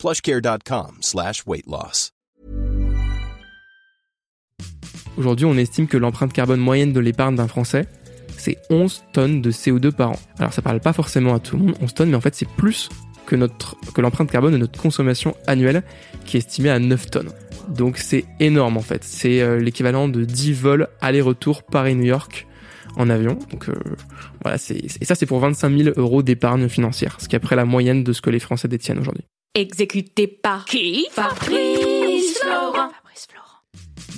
plushcare.com slash. Aujourd'hui, on estime que l'empreinte carbone moyenne de l'épargne d'un Français, c'est 11 tonnes de CO2 par an. Alors ça parle pas forcément à tout le monde, 11 tonnes, mais en fait c'est plus que, que l'empreinte carbone de notre consommation annuelle, qui est estimée à 9 tonnes. Donc c'est énorme en fait. C'est euh, l'équivalent de 10 vols aller-retour Paris-New York en avion. Donc euh, voilà, c'est, et ça c'est pour 25 000 euros d'épargne financière, ce qui est après la moyenne de ce que les Français détiennent aujourd'hui. Exécuté par qui Fabrice Florent.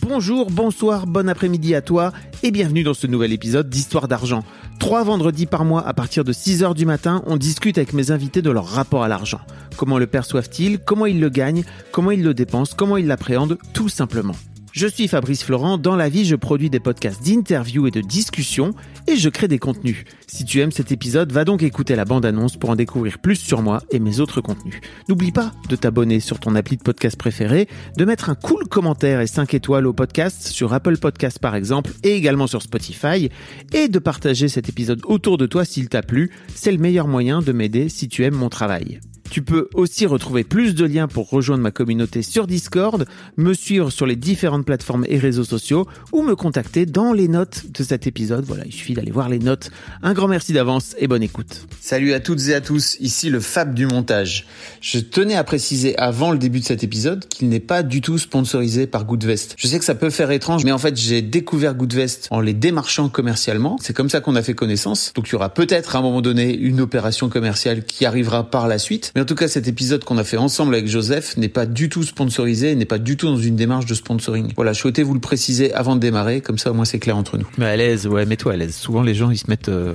Bonjour, bonsoir, bon après-midi à toi et bienvenue dans ce nouvel épisode d'Histoire d'argent. Trois vendredis par mois à partir de 6h du matin, on discute avec mes invités de leur rapport à l'argent. Comment le perçoivent-ils? Comment ils le gagnent? Comment ils le dépensent? Comment ils l'appréhendent? Tout simplement. Je suis Fabrice Florent, dans la vie je produis des podcasts d'interviews et de discussions et je crée des contenus. Si tu aimes cet épisode, va donc écouter la bande-annonce pour en découvrir plus sur moi et mes autres contenus. N'oublie pas de t'abonner sur ton appli de podcast préféré, de mettre un cool commentaire et 5 étoiles au podcast sur Apple Podcasts par exemple et également sur Spotify et de partager cet épisode autour de toi s'il t'a plu. C'est le meilleur moyen de m'aider si tu aimes mon travail. Tu peux aussi retrouver plus de liens pour rejoindre ma communauté sur Discord, me suivre sur les différentes plateformes et réseaux sociaux ou me contacter dans les notes de cet épisode. Voilà, il suffit d'aller voir les notes. Un grand merci d'avance et bonne écoute. Salut à toutes et à tous, ici le Fab du montage. Je tenais à préciser avant le début de cet épisode qu'il n'est pas du tout sponsorisé par Goodvest. Je sais que ça peut faire étrange, mais en fait j'ai découvert Goodvest en les démarchant commercialement. C'est comme ça qu'on a fait connaissance. Donc il y aura peut-être à un moment donné une opération commerciale qui arrivera par la suite. Mais en tout cas, cet épisode qu'on a fait ensemble avec Joseph n'est pas du tout sponsorisé, n'est pas du tout dans une démarche de sponsoring. Voilà, je souhaitais vous le préciser avant de démarrer, comme ça au moins c'est clair entre nous. Mais à l'aise, ouais, mets-toi à l'aise. Souvent les gens ils se mettent, euh,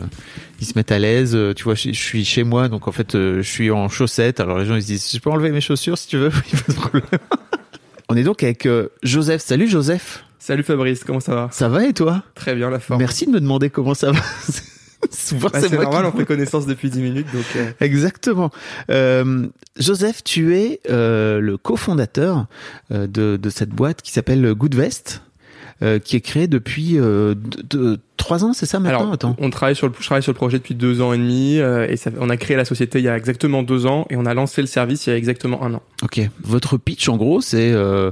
ils se mettent à l'aise. Euh, Tu vois, je, je suis chez moi, donc en fait euh, je suis en chaussettes. Alors les gens ils se disent, je peux enlever mes chaussures si tu veux? Il y a pas de problème. On est donc avec euh, Joseph. Salut Joseph. Salut Fabrice, comment ça va? Ça va et toi? Très bien la forme. Merci de me demander comment ça va. Souvent Bah, c'est normal, qui- on fait connaissance depuis 10 minutes, donc euh, Exactement. Euh, Joseph, tu es euh, le cofondateur euh, de, de cette boîte qui s'appelle Goodvest, euh, qui est créée depuis euh, de, de- trois ans, c'est ça maintenant? Alors, Attends. on travaille sur le, je travaille sur le projet depuis deux ans et demi, euh, et ça, on a créé la société il y a exactement deux ans, et on a lancé le service il y a exactement un an. Ok. Votre pitch, en gros, c'est euh,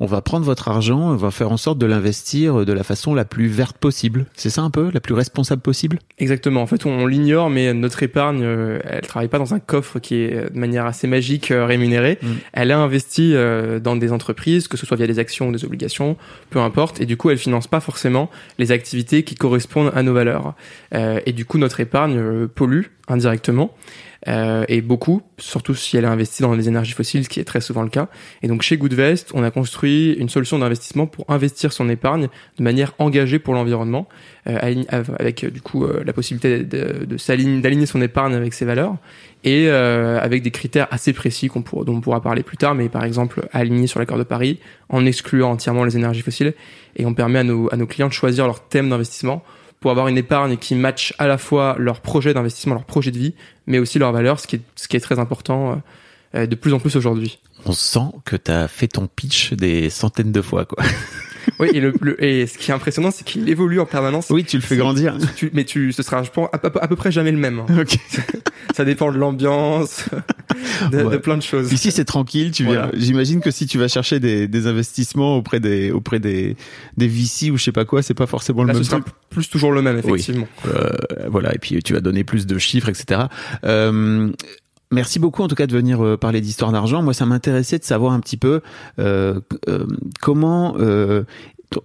on va prendre votre argent, on va faire en sorte de l'investir de la façon la plus verte possible. C'est ça un peu, la plus responsable possible? Exactement. En fait, on, on l'ignore, mais notre épargne, euh, elle travaille pas dans un coffre qui est euh, de manière assez magique euh, rémunérée. Mm. Elle est investie euh, dans des entreprises, que ce soit via des actions ou des obligations, peu importe. Et du coup, elle finance pas forcément les activités qui correspondent à nos valeurs. Et du coup, notre épargne pollue indirectement. Euh, et beaucoup, surtout si elle est investie dans les énergies fossiles, ce qui est très souvent le cas. Et donc chez Goodvest, on a construit une solution d'investissement pour investir son épargne de manière engagée pour l'environnement, euh, avec euh, du coup euh, la possibilité de, d'aligner son épargne avec ses valeurs et euh, avec des critères assez précis qu'on dont on pourra parler plus tard, mais par exemple aligner sur l'accord de Paris en excluant entièrement les énergies fossiles et on permet à nos, à nos clients de choisir leur thème d'investissement pour avoir une épargne qui matche à la fois leur projet d'investissement, leur projet de vie, mais aussi leurs valeurs, ce qui est, ce qui est très important euh, de plus en plus aujourd'hui. On sent que tu as fait ton pitch des centaines de fois, quoi. Oui, et, le, le- et ce qui est impressionnant, c'est qu'il évolue en permanence. Oui, tu le fais grandir. Tu- mais tu, ce sera, je pense, à, peu- à peu près jamais le même. hein. Ok. Ça dépend de l'ambiance, de, Ouais. de plein de choses. Ici, c'est tranquille. Tu viens. Voilà. J'imagine que si tu vas chercher des, des investissements auprès des auprès des des VC ou je sais pas quoi, c'est pas forcément le Là, ce même sera truc. plus toujours le même, Oui. effectivement. Euh, voilà. Et puis tu vas donner plus de chiffres, etc. Euh, Merci beaucoup en tout cas de venir euh, parler d'histoire d'argent. Moi, ça m'intéressait de savoir un petit peu euh, euh, comment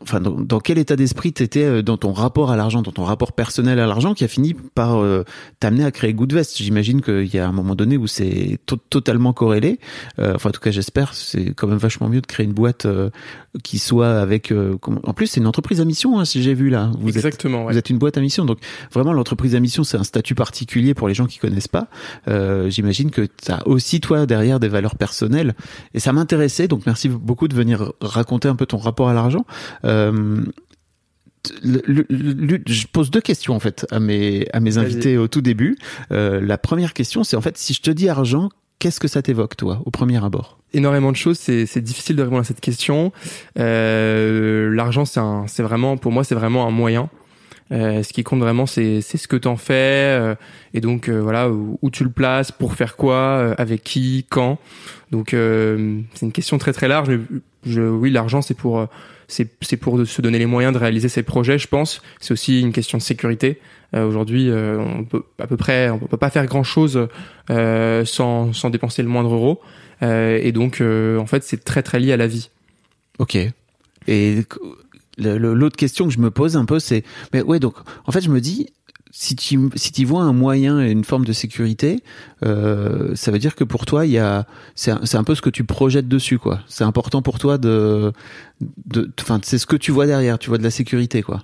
enfin, dans, dans quel état d'esprit t'étais euh, dans ton rapport à l'argent, dans ton rapport personnel à l'argent, qui a fini par euh, t'amener à créer Goodvest. J'imagine qu'il y a un moment donné où c'est to- totalement corrélé. Euh, enfin, en tout cas, j'espère. C'est quand même vachement mieux de créer une boîte euh, qui soit avec. euh, en plus, c'est une entreprise à mission, hein, si j'ai vu là. Vous êtes Exactement. ouais. vous êtes une boîte à mission, donc vraiment l'entreprise à mission, c'est un statut particulier pour les gens qui connaissent pas. Euh, J'imagine que tu as aussi toi derrière des valeurs personnelles, et ça m'intéressait. Donc merci beaucoup de venir raconter un peu ton rapport à l'argent. Euh, je pose deux questions en fait à mes à mes invités au tout début. Euh, la première question, c'est en fait si je te dis argent, qu'est-ce que ça t'évoque toi au premier abord? Énormément de choses. C'est, difficile de répondre à cette question. Euh, l'argent, c'est vraiment, pour moi, c'est vraiment un moyen. Euh, ce qui compte vraiment, c'est, ce que t'en fais, euh, et donc euh, voilà où, tu le places, pour faire quoi, euh, avec qui, quand. Donc euh, c'est une question très très large. Je, oui, l'argent, c'est pour, euh, c'est, pour se donner les moyens de réaliser ses projets, je pense. C'est aussi une question de sécurité. Aujourd'hui, on peut à peu près, on peut pas faire grand chose sans, sans dépenser le moindre euro. Et donc, en fait, c'est très très lié à la vie. Ok. Et l'autre question que je me pose un peu, c'est, mais ouais, donc, en fait, je me dis, si tu si tu vois un moyen et une forme de sécurité, euh, ça veut dire que pour toi, il y a, c'est un, c'est un peu ce que tu projettes dessus, quoi. C'est important pour toi de, de, enfin, c'est ce que tu vois derrière. Tu vois de la sécurité, quoi.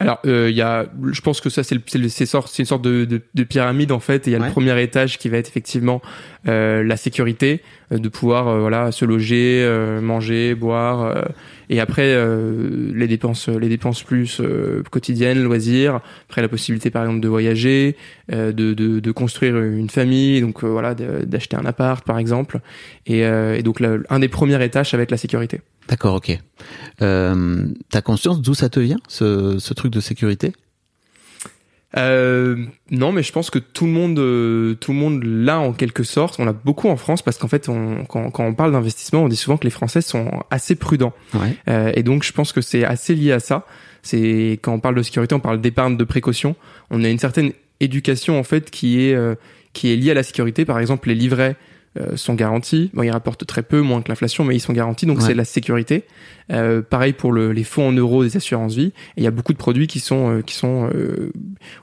Alors, euh, il y a, je pense que ça, c'est une sorte de, de, de pyramide en fait. Il y a Ouais. le premier étage qui va être effectivement euh, la sécurité, euh, de pouvoir euh, voilà se loger, euh, manger, boire, euh, et après euh, les dépenses, les dépenses plus euh, quotidiennes, loisirs. Après la possibilité par exemple de voyager, euh, de, de, de construire une famille, donc euh, voilà d'acheter un appart par exemple. Et, euh, et donc là, un des premiers étages, ça va être la sécurité. D'accord, ok. Euh, T'as conscience d'où ça te vient, ce, ce truc de sécurité? Euh, non, mais je pense que tout le monde, euh, tout le monde l'a en quelque sorte. On l'a beaucoup en France parce qu'en fait, on, quand, quand on parle d'investissement, on dit souvent que les Français sont assez prudents. Ouais. Euh, et donc, je pense que c'est assez lié à ça. C'est quand on parle de sécurité, on parle d'épargne de précaution. On a une certaine éducation en fait qui est euh, qui est liée à la sécurité. Par exemple, les livrets euh, sont garantis. Bon, ils rapportent très peu, moins que l'inflation, mais ils sont garantis. Donc, Ouais. c'est la sécurité. Euh, pareil pour le, les fonds en euros des assurances vie. Et il y a beaucoup de produits qui sont euh, qui sont euh,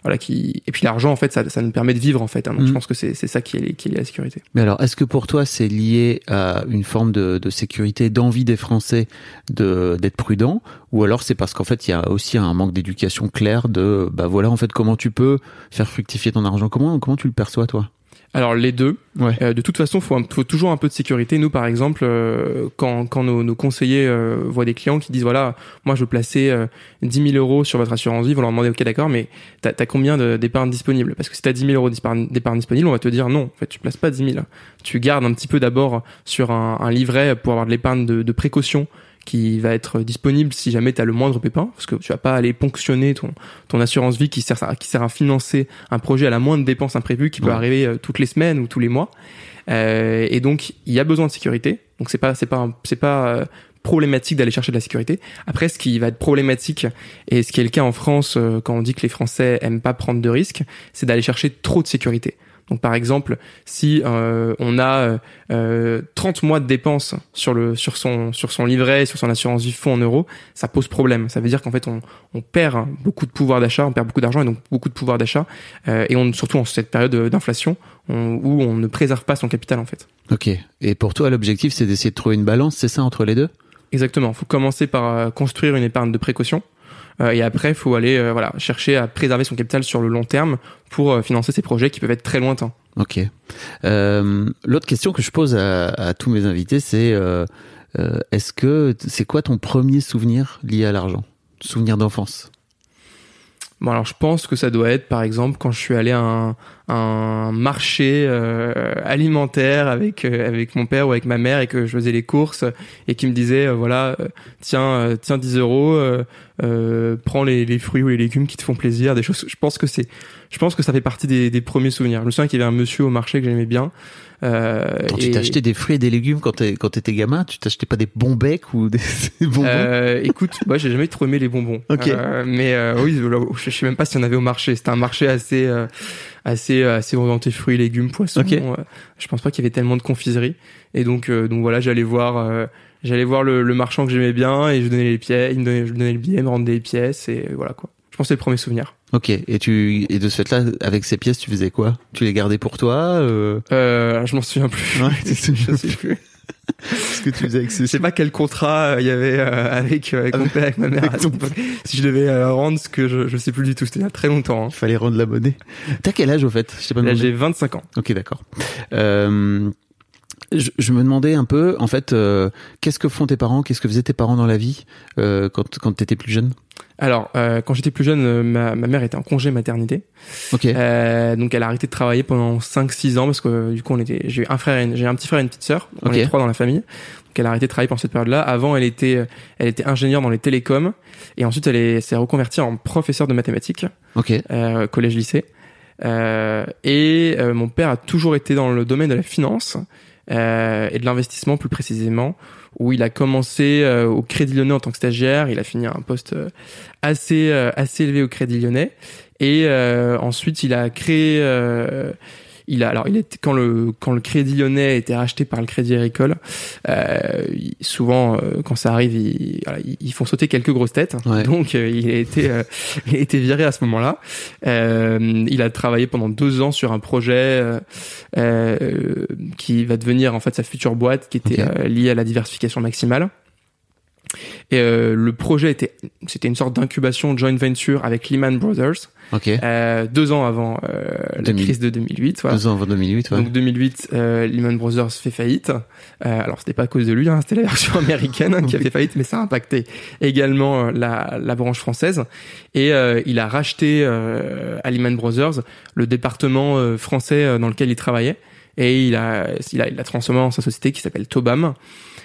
voilà qui et puis l'argent en fait ça, ça nous permet de vivre en fait. hein. Donc, je pense que c'est c'est ça qui est qui est lié à la sécurité. Mais alors, est-ce que pour toi, c'est lié à une forme de, de sécurité, d'envie des Français de d'être prudents, ou alors c'est parce qu'en fait, il y a aussi un manque d'éducation claire de, bah voilà, en fait, comment tu peux faire fructifier ton argent? Comment comment tu le perçois toi? Alors les deux. Ouais. Euh, de toute façon, faut, un- faut toujours un peu de sécurité. Nous, par exemple, euh, quand, quand nos, nos conseillers euh, voient des clients qui disent voilà, moi je veux placer euh, 10 000 euros sur votre assurance vie, vont leur demander ok d'accord, mais t'as as combien d'épargne disponible? Parce que si t'as 10 000 euros d'épargne d'épargne disponible, on va te dire non, en fait tu places pas 10 000. Tu gardes un petit peu d'abord sur un, un livret pour avoir de l'épargne de, de précaution qui va être disponible si jamais tu as le moindre pépin, parce que tu vas pas aller ponctionner ton, ton assurance vie qui sert, à, qui sert à financer un projet à la moindre dépense imprévue qui peut Ouais. arriver euh, toutes les semaines ou tous les mois. Euh, et donc il y a besoin de sécurité. Donc c'est pas c'est pas c'est pas euh, problématique d'aller chercher de la sécurité. Après ce qui va être problématique et ce qui est le cas en France euh, quand on dit que les Français aiment pas prendre de risques, c'est d'aller chercher trop de sécurité. Donc par exemple, si euh, on a euh, euh, 30 mois de dépenses sur le sur son sur son livret, sur son assurance vie fonds en euros, ça pose problème. Ça veut dire qu'en fait on, on perd beaucoup de pouvoir d'achat, on perd beaucoup d'argent et donc beaucoup de pouvoir d'achat euh, et on surtout en cette période d'inflation on- où on ne préserve pas son capital en fait. Ok. Et pour toi, l'objectif, c'est d'essayer de trouver une balance, c'est ça entre les deux? Exactement. Il faut commencer par euh, construire une épargne de précaution. Euh, et après, il faut aller euh, voilà chercher à préserver son capital sur le long terme pour euh, financer ces projets qui peuvent être très lointains. Ok. Euh, L'autre question que je pose à, à tous mes invités, c'est est-ce que c'est quoi ton premier souvenir lié à l'argent? Souvenir d'enfance? Bon, alors je pense que ça doit être, par exemple, quand je suis allé à un, un marché euh, alimentaire avec euh, avec mon père ou avec ma mère et que je faisais les courses et qui me disait euh, voilà euh, tiens euh, tiens 10 euros prends les, les fruits ou les légumes qui te font plaisir des choses je pense que c'est je pense que ça fait partie des, des premiers souvenirs je me souviens qu'il y avait un monsieur au marché que j'aimais bien euh, Quand et- tu t'achetais des fruits et des légumes quand quand t'étais gamin, tu t'achetais pas des bons becs ou des, des bonbons? Euh, écoute, moi j'ai jamais trop aimé les bonbons. Ok. Euh, mais euh, oui, je sais même pas si on avait au marché. C'était un marché assez, euh, assez assez orienté fruits, légumes, poissons. Ok. Euh, je pense pas qu'il y avait tellement de confiserie. Et donc euh, donc voilà, j'allais voir euh, j'allais voir le, le marchand que j'aimais bien et je donnais les pièces, il me donnait, je donnais le billet, il me rendait les pièces et voilà quoi. Je pense que c'est le premier souvenir. Ok. Et tu et de ce fait-là, avec ces pièces, tu faisais quoi? Tu les gardais pour toi euh... Euh, je m'en souviens plus. Ouais, je sais plus. Qu'est-ce que tu faisais avec ces Je sais pas quel contrat euh, il y avait euh, avec, euh, avec mon Avec- père, avec ma mère. avec ton. Si je devais rendre ce que je, je sais plus du tout. C'était il y a très longtemps. hein. Il fallait rendre la monnaie. T'as quel âge au fait? Je t'ai pas Là, demandé. j'ai 25 ans. Ok, d'accord. Je, je me demandais un peu, en fait, qu'est-ce que font tes parents? Qu'est-ce que faisaient tes parents dans la vie quand quand t'étais plus jeune? Alors, euh, quand j'étais plus jeune, euh, ma, ma mère était en congé maternité. Ok. Euh, donc, elle a arrêté de travailler pendant 5-6 ans parce que euh, du coup, on était, j'ai un frère, j'ai un petit frère et une petite sœur. On Ok. est trois dans la famille. Donc, elle a arrêté de travailler pendant cette période-là. Avant, elle était, euh, elle était ingénieure dans les télécoms et ensuite, elle est- s'est reconvertie en professeur de mathématiques. Ok. euh, collège-lycée. Euh, et euh, mon père a toujours été dans le domaine de la finance euh, et de l'investissement plus précisément, où il a commencé euh, au Crédit Lyonnais en tant que stagiaire. Il a fini un poste euh, assez euh, assez élevé au Crédit Lyonnais. Et ensuite, il a créé. Il a alors il était quand le quand le Crédit Lyonnais a été racheté par le Crédit Agricole. Euh, souvent, euh, quand ça arrive, ils, voilà, ils- font sauter quelques grosses têtes. Ouais. Donc, euh, il a été euh, il a été viré à ce moment-là. Euh, il a travaillé pendant deux ans sur un projet euh, euh, qui va devenir en fait sa future boîte, qui était liée à la diversification maximale. Et euh, le projet était, c'était une sorte d'incubation joint venture avec Lehman Brothers, Ok. euh, deux ans avant euh, la 2000. crise de 2008. Voilà. Deux ans avant 2008. Ouais. Donc 2008, euh, Lehman Brothers fait faillite. Euh, alors c'était pas à cause de lui, hein, c'était la version américaine hein, qui a fait faillite, mais ça a impacté également euh, la, la branche française. Et euh, il a racheté euh, à Lehman Brothers le département euh, français dans lequel il travaillait. Et il a, il a, il a transformé en sa société qui s'appelle Tobam,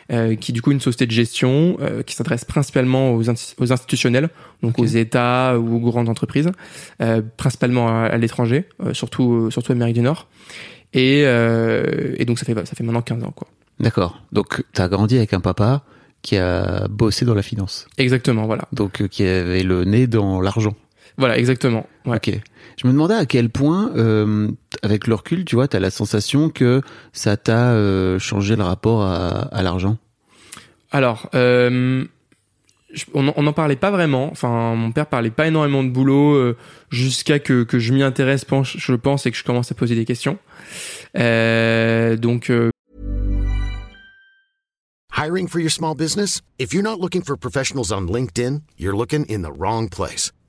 qui est du coup une société de gestion euh, qui s'adresse principalement aux, aux institutionnels, donc aux États ou aux grandes entreprises, euh, principalement à, à l'étranger, euh, surtout euh, surtout Amérique du Nord. Et, euh, et donc ça fait ça fait maintenant 15 ans quoi. D'accord. Donc t'as grandi avec un papa qui a bossé dans la finance. Exactement, voilà. Donc euh, qui avait le nez dans l'argent. Voilà, exactement. Ouais. Ok. Je me demandais à quel point, euh, avec le recul, tu vois, t'as la sensation que ça t'a euh, changé le rapport à, à l'argent? Alors, euh, je- on on n'en parlait pas vraiment. Enfin, mon père parlait pas énormément de boulot euh, jusqu'à que, que je m'y intéresse, je pense, et que je commence à poser des questions. Euh, donc, euh, Hiring for your small business? If you're not looking for professionals on LinkedIn, you're looking in the wrong place.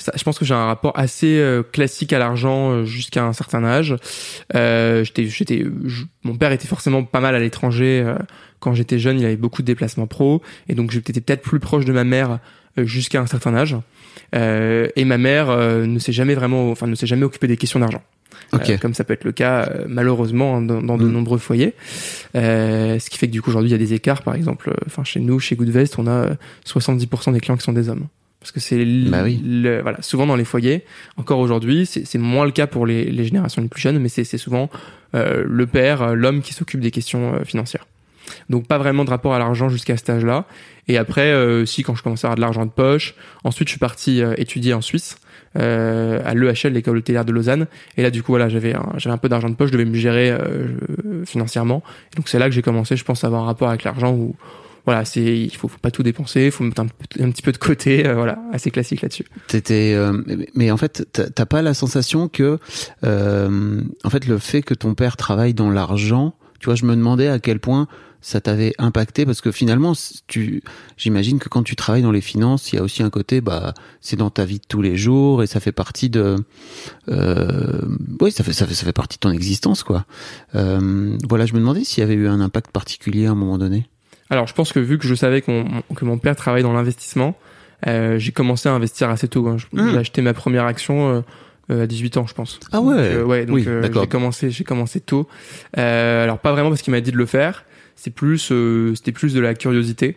Ça, je pense que j'ai un rapport assez euh, classique à l'argent euh, jusqu'à un certain âge. Euh, j'étais, j'étais, mon père était forcément pas mal à l'étranger euh, quand j'étais jeune. Il avait beaucoup de déplacements pro, et donc j'étais peut-être plus proche de ma mère euh, jusqu'à un certain âge. Euh, et ma mère euh, ne s'est jamais vraiment, enfin ne s'est jamais occupée des questions d'argent. Ok. Euh, comme ça peut être le cas euh, malheureusement hein, dans, dans de Mm. nombreux foyers. Euh, ce qui fait que du coup aujourd'hui il y a des écarts. Par exemple, enfin chez nous, chez Goodvest, on a euh, 70% des clients qui sont des hommes. Parce que c'est Bah oui. voilà souvent dans les foyers. Encore aujourd'hui, c'est moins le cas pour les, les générations les plus jeunes, mais c'est souvent euh, le père, euh, l'homme qui s'occupe des questions euh, financières. Donc pas vraiment de rapport à l'argent jusqu'à cet âge-là. Et après, euh, si quand je commençais à avoir de l'argent de poche, ensuite je suis parti euh, étudier en Suisse euh, à l'EHL, l'école hôtelière de Lausanne. Et là, du coup, voilà, j'avais un, j'avais un peu d'argent de poche, je devais me gérer euh, financièrement. Et donc c'est là que j'ai commencé, je pense, à avoir un rapport avec l'argent où voilà, c'est il faut, faut pas tout dépenser, il faut mettre un, un, petit peu de côté, euh, voilà, assez classique là-dessus. T'étais, euh, mais en fait, t'as pas la sensation que, euh, en fait, le fait que ton père travaille dans l'argent, tu vois, je me demandais à quel point ça t'avait impacté parce que finalement, tu, j'imagine que quand tu travailles dans les finances, il y a aussi un côté, bah, c'est dans ta vie de tous les jours et ça fait partie de, euh, oui, ça fait, ça fait, ça fait partie de ton existence, quoi. Euh, voilà, je me demandais s'il y avait eu un impact particulier à un moment donné. Alors, je pense que vu que je savais que mon, que mon père travaille dans l'investissement, euh, j'ai commencé à investir assez tôt. Hein. J'ai mmh. acheté ma première action euh, à 18 ans, je pense. Ah ouais. Donc, euh, ouais, donc j'ai commencé, j'ai commencé tôt. alors pas vraiment parce qu'il m'a dit de le faire c'est plus, euh, c'était plus de la curiosité.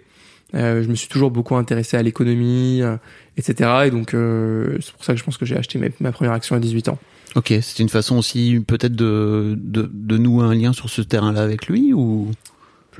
Euh, je me suis toujours beaucoup intéressé à l'économie, euh, etc. Et donc, c'est pour ça que je pense que j'ai acheté ma, première action à 18 ans. Ok, c'est une façon aussi peut-être de, de, de nouer un lien sur ce terrain-là avec lui ou?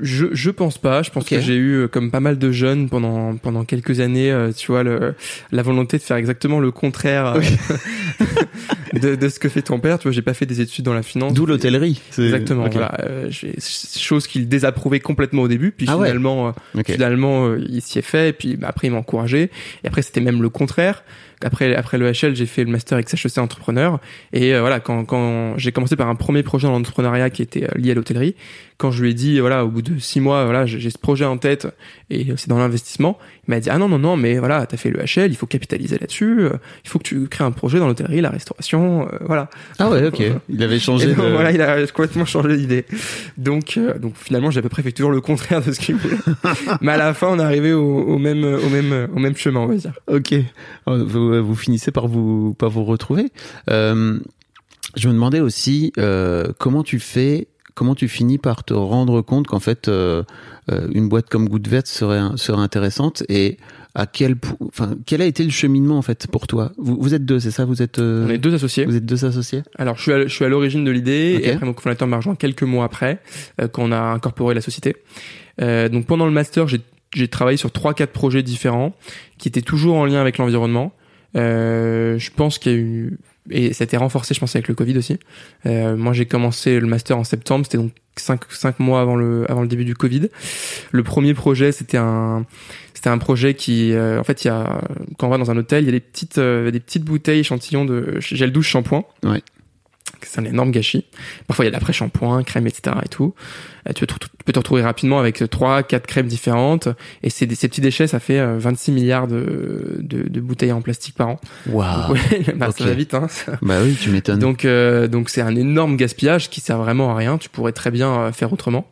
Je, je pense pas. Je pense que j'ai eu, euh, comme pas mal de jeunes pendant pendant quelques années, euh, tu vois, le, la volonté de faire exactement le contraire euh, de, de ce que fait ton père. Tu vois, j'ai pas fait des études dans la finance. D'où l'hôtellerie. Exactement. Voilà, euh, chose qu'il désapprouvait complètement au début, puis ah finalement, finalement, il s'y est fait. Et puis bah, après, il m'a encouragé. Et après, c'était même le contraire après après le HL, j'ai fait le master avec HEC entrepreneur et euh, voilà quand quand j'ai commencé par un premier projet dans l'entrepreneuriat qui était euh, lié à l'hôtellerie, quand je lui ai dit voilà au bout de six mois voilà j'ai ce projet en tête et c'est dans l'investissement, il m'a dit ah non non non mais voilà t'as fait le HL, il faut capitaliser là-dessus, euh, il faut que tu crées un projet dans l'hôtellerie, la restauration, voilà. Ah ouais ok. il avait changé. de... Voilà il a complètement changé d'idée. Donc donc finalement j'ai à peu près fait toujours le contraire de ce qu'il voulait. mais à la fin on est arrivé au, au, même au même au même chemin on va dire. Ok. Oh, vous, finissez par vous, par vous retrouver. Euh, je me demandais aussi euh, comment tu fais, comment tu finis par te rendre compte qu'en fait euh, une boîte comme Goodvet serait serait intéressante. Et à quel enfin quel a été le cheminement en fait pour toi? Vous, vous êtes deux c'est ça? Vous êtes on est deux associés. vous êtes deux associés? Alors je suis à, je suis à l'origine de l'idée et après mon cofondateur m'a rejoint quelques mois après quand on a incorporé la société. Donc pendant le master j'ai j'ai travaillé sur trois quatre projets différents qui étaient toujours en lien avec l'environnement. Euh, je pense qu'il y a eu et ça a été renforcé, je pense, avec le Covid aussi. Euh, moi, j'ai commencé le master en septembre, c'était donc cinq, cinq mois avant le, avant le début du Covid. Le premier projet, c'était un, c'était un projet qui, euh, en fait, il y a, quand on va dans un hôtel, il y a des petites, euh, des petites bouteilles échantillons de gel douche shampoing. Ouais c'est un énorme gâchis. Parfois, il y a de l'après-shampoing, crème, etc. et tout. Euh, tu, peux te retrouver rapidement avec trois, quatre crèmes différentes. Et ces petits déchets, ça fait 26 euh, milliards de, de, bouteilles en plastique par an. Waouh. bah, Ça va vite, hein. Bah oui, tu m'étonnes. Donc, euh, donc c'est un énorme gaspillage qui sert vraiment à rien. Tu pourrais très bien faire autrement.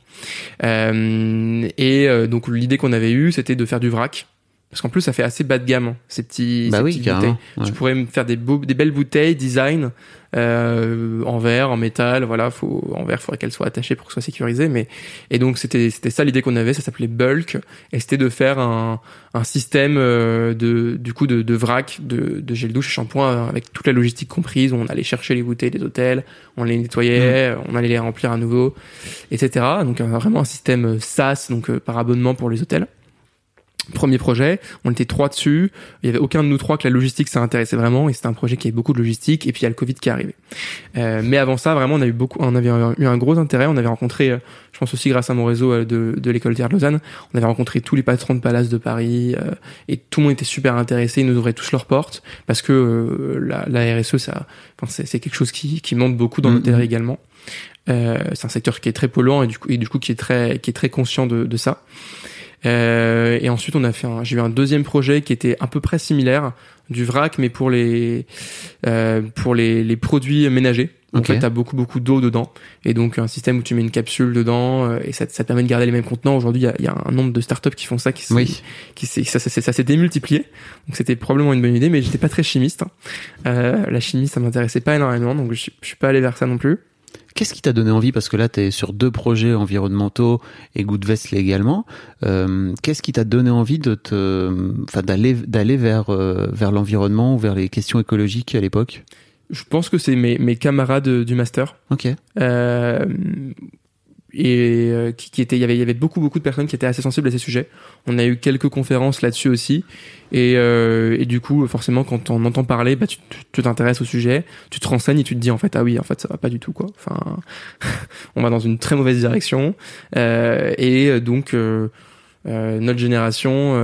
et donc, l'idée qu'on avait eue, c'était de faire du vrac. Parce qu'en plus, ça fait assez bas de gamme, ces petits, bah ces oui, petites bouteilles. Tu pourrais me faire des, beaux, des belles bouteilles, design, euh, en verre, en métal, voilà, faut, en verre, il faudrait qu'elles soient attachées pour que ce soit sécurisé, mais, et donc c'était, c'était ça l'idée qu'on avait, ça s'appelait Bulk, et c'était de faire un, un système euh, de, du coup, de, de vrac, de, de gel douche et shampoing avec toute la logistique comprise, où on allait chercher les bouteilles des hôtels, on les nettoyait, mmh. on allait les remplir à nouveau, etc. Donc vraiment un système SaaS, donc euh, par abonnement pour les hôtels. Premier projet, on était trois dessus. Il y avait aucun de nous trois que la logistique ça intéressait vraiment et c'était un projet qui avait beaucoup de logistique. Et puis il y a le Covid qui est arrivé. Euh, mais avant ça, vraiment, on a eu beaucoup, on avait eu un gros intérêt. On avait rencontré, euh, je pense aussi grâce à mon réseau euh, de, de l'école de Lausanne, on avait rencontré tous les patrons de palace de Paris euh, et tout le monde était super intéressé. Ils nous ouvraient tous leurs portes parce que la, la, RSE, ça, c'est quelque chose qui, qui monte beaucoup dans mmh, l'hôtellerie également. c'est un secteur qui est très polluant et du coup, et du coup qui est très, qui est très conscient de, de ça. Euh, et ensuite, on a fait, j'ai eu un deuxième projet qui était à peu près similaire, du vrac, mais pour les euh, pour les, les produits ménagers. En fait, t'as beaucoup beaucoup d'eau dedans, et donc un système où tu mets une capsule dedans, euh, et ça, ça te permet de garder les mêmes contenants. Aujourd'hui, il y a, y a, un nombre de startups qui font ça, qui, oui. qui ça, ça, ça s'est démultiplié. Donc c'était probablement une bonne idée, mais j'étais pas très chimiste. Euh, la chimie, ça m'intéressait pas énormément, donc je, je suis pas allé vers ça non plus. Qu'est-ce qui t'a donné envie? Parce que là, tu es sur deux projets environnementaux et Goodvest également. Euh, Qu'est-ce qui t'a donné envie de te, enfin, d'aller d'aller vers euh, vers l'environnement ou vers les questions écologiques à l'époque? Je pense que c'est mes, mes camarades du master. Ok. Euh, et euh, qui, qui était il y avait il y avait beaucoup beaucoup de personnes qui étaient assez sensibles à ces sujets. On a eu quelques conférences là-dessus aussi. Et, euh, et du coup forcément quand on entend parler bah tu t'intéresses au sujet tu te renseignes et tu te dis en fait ah oui en fait ça va pas du tout quoi. Enfin on va dans une très mauvaise direction. Euh, et donc euh, Euh, notre génération,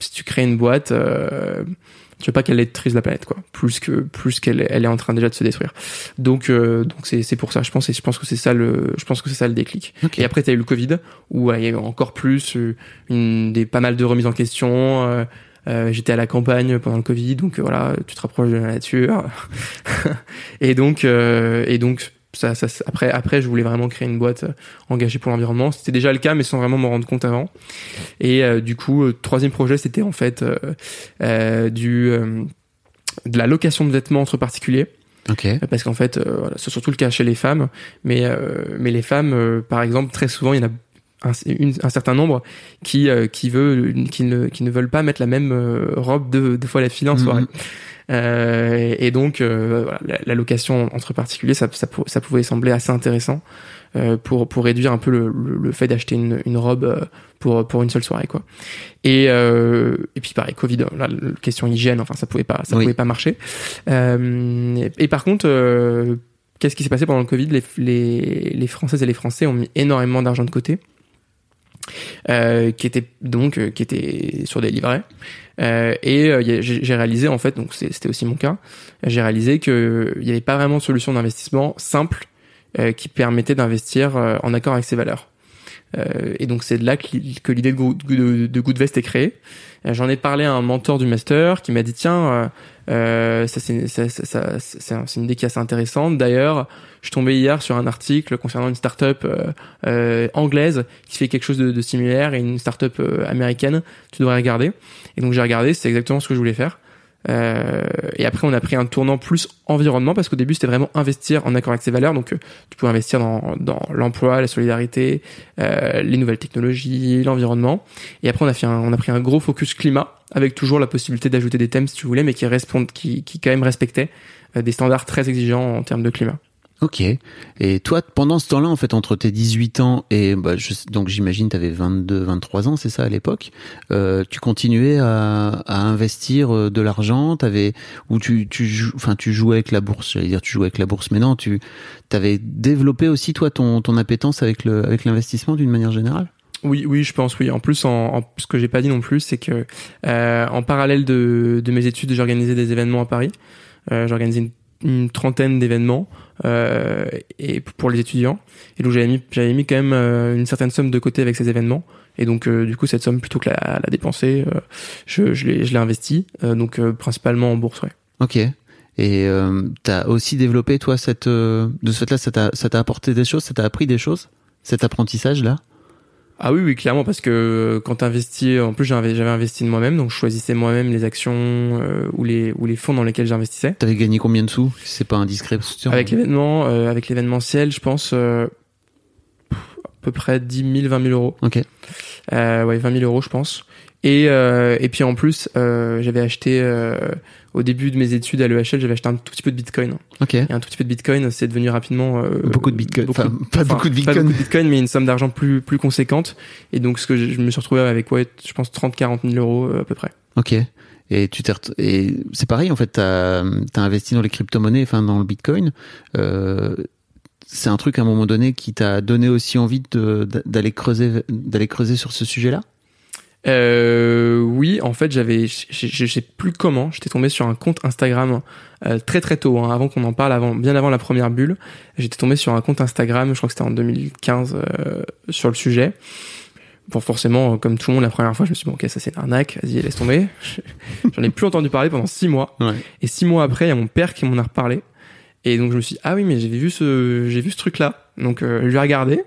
si tu crées une boîte, tu veux pas qu'elle détruise la planète, quoi. Plus que plus qu'elle elle est en train déjà de se détruire. Donc euh, donc c'est c'est pour ça. Je pense et je pense que c'est ça le je pense que c'est ça le déclic. Et après t'as eu le Covid où il y a eu encore plus euh, une des pas mal de remises en question. euh, euh, J'étais à la campagne pendant le Covid, donc euh, voilà, tu te rapproches de la nature. et donc, euh, et donc, ça, ça, après, après, je voulais vraiment créer une boîte euh, engagée pour l'environnement. C'était déjà le cas, mais sans vraiment m'en rendre compte avant. Et euh, du coup, euh, troisième projet, c'était en fait euh, du de la location de vêtements entre particuliers parce qu'en fait voilà, c'est surtout le cas chez les femmes mais mais les femmes par exemple très souvent il y en a un, une- un certain nombre qui euh, qui veut qui ne qui ne veulent pas mettre la même euh, robe deux, deux fois la file en soirée Mhm. Euh, et, donc euh, voilà, la, la location entre particuliers ça, ça, ça pouvait sembler assez intéressant euh, pour pour réduire un peu le, le, le fait d'acheter une, une robe pour pour une seule soirée quoi. Et euh, et puis pareil Covid la, la question hygiène enfin ça pouvait pas ça Oui. pouvait pas marcher. Euh, et, et par contre euh, qu'est-ce qui s'est passé pendant le Covid? Les, les les Françaises et les Français ont mis énormément d'argent de côté euh, qui était donc euh, qui était sur des livrets. Euh, et euh, j'ai réalisé en fait donc c'était aussi mon cas j'ai réalisé que il n'y avait pas vraiment de solution d'investissement simple euh, qui permettait d'investir euh, en accord avec ses valeurs. Euh, et donc c'est de là que, l'i- que l'idée de, Go- de, de Goodvest est créée. Euh, j'en ai parlé à un mentor du master qui m'a dit tiens euh, ça c'est ça- une idée qui est assez intéressante d'ailleurs je suis tombé hier sur un article concernant une startup euh, euh, anglaise qui fait quelque chose de, de similaire et une startup euh, américaine. Tu devrais regarder. Et donc j'ai regardé, c'est exactement ce que je voulais faire. Euh, et après, on a pris un tournant plus environnement parce qu'au début, c'était vraiment investir en accord avec ses valeurs. Donc, euh, tu peux investir dans, dans l'emploi, la solidarité, euh, les nouvelles technologies, l'environnement. Et après, on a fait un, on a pris un gros focus climat avec toujours la possibilité d'ajouter des thèmes si tu voulais, mais qui répondent, qui, qui quand même respectaient euh, des standards très exigeants en termes de climat. Ok. Et toi, pendant ce temps-là, en fait, entre tes 18 ans et bah, je, donc j'imagine tu avais 22, 23 ans, c'est ça à l'époque. Euh, tu continuais à, à investir euh, de l'argent, t'avais ou tu tu enfin tu jouais avec la bourse. J'allais dire tu jouais avec la bourse, mais non, tu t'avais développé aussi toi ton ton appétence avec le avec l'investissement d'une manière générale? Oui, oui, je pense, oui. En plus, en, en- ce que j'ai pas dit non plus, c'est que euh, en parallèle de, de mes études, j'organisais des événements à Paris. Euh, j'organisais une, une trentaine d'événements euh, et pour les étudiants. Et donc j'avais mis, j'avais mis quand même euh, une certaine somme de côté avec ces événements. Et donc euh, du coup, cette somme, plutôt que la, la dépenser, euh, je, je l'ai, je l'ai investi. Euh, donc principalement en bourse, ouais. Ok. Et euh, t'as aussi développé toi cette de ce fait-là, ça t'a ça t'a apporté des choses, ça t'a appris des choses, cet apprentissage là. Ah oui, oui, clairement, parce que quand t'investis, en plus j'avais investi de moi-même, donc je choisissais moi-même les actions euh, ou les ou les fonds dans lesquels j'investissais. T'avais gagné combien de sous si C'est pas indiscret. Avec l'événement, euh, avec l'événementiel, je pense euh, à peu près 10 000, 20 000 euros. Ok. Euh, ouais, 20 000 euros, je pense. Et euh, et puis en plus, euh, j'avais acheté euh, au début de mes études à l'EHL, j'avais acheté un tout petit peu de Bitcoin. Ok. Et un tout petit peu de Bitcoin, c'est devenu rapidement euh, Beaucoup de Bitcoin. beaucoup- Enfin, pas enfin, beaucoup de Pas Bitcoin. beaucoup de Bitcoin, mais une somme d'argent plus plus conséquente. Et donc ce que je, je me suis retrouvé avec ouais, je pense 30-40 000 euros euh, à peu près. Ok. Et tu t'es et c'est pareil en fait. T'as as investi dans les crypto-monnaies, enfin dans le Bitcoin. Euh, c'est un truc à un moment donné qui t'a donné aussi envie d'aller creuser d'aller creuser sur ce sujet-là? Euh, oui, en fait, j'avais, je sais plus comment, j'étais tombé sur un compte Instagram euh, très très tôt, hein, avant qu'on en parle, avant, bien avant la première bulle. J'étais tombé sur un compte Instagram, je crois que c'était en 2015, euh, sur le sujet. Bon, forcément, euh, comme tout le monde, la première fois, je me suis dit, bon, ok, ça c'est une arnaque, vas-y, laisse tomber. J'en ai plus entendu parler pendant six mois. Ouais. Et six mois après, il y a mon père qui m'en a reparlé. Et donc je me suis dit, ah oui, mais j'avais vu ce, j'ai vu ce truc-là. Donc euh, je l'ai regardé.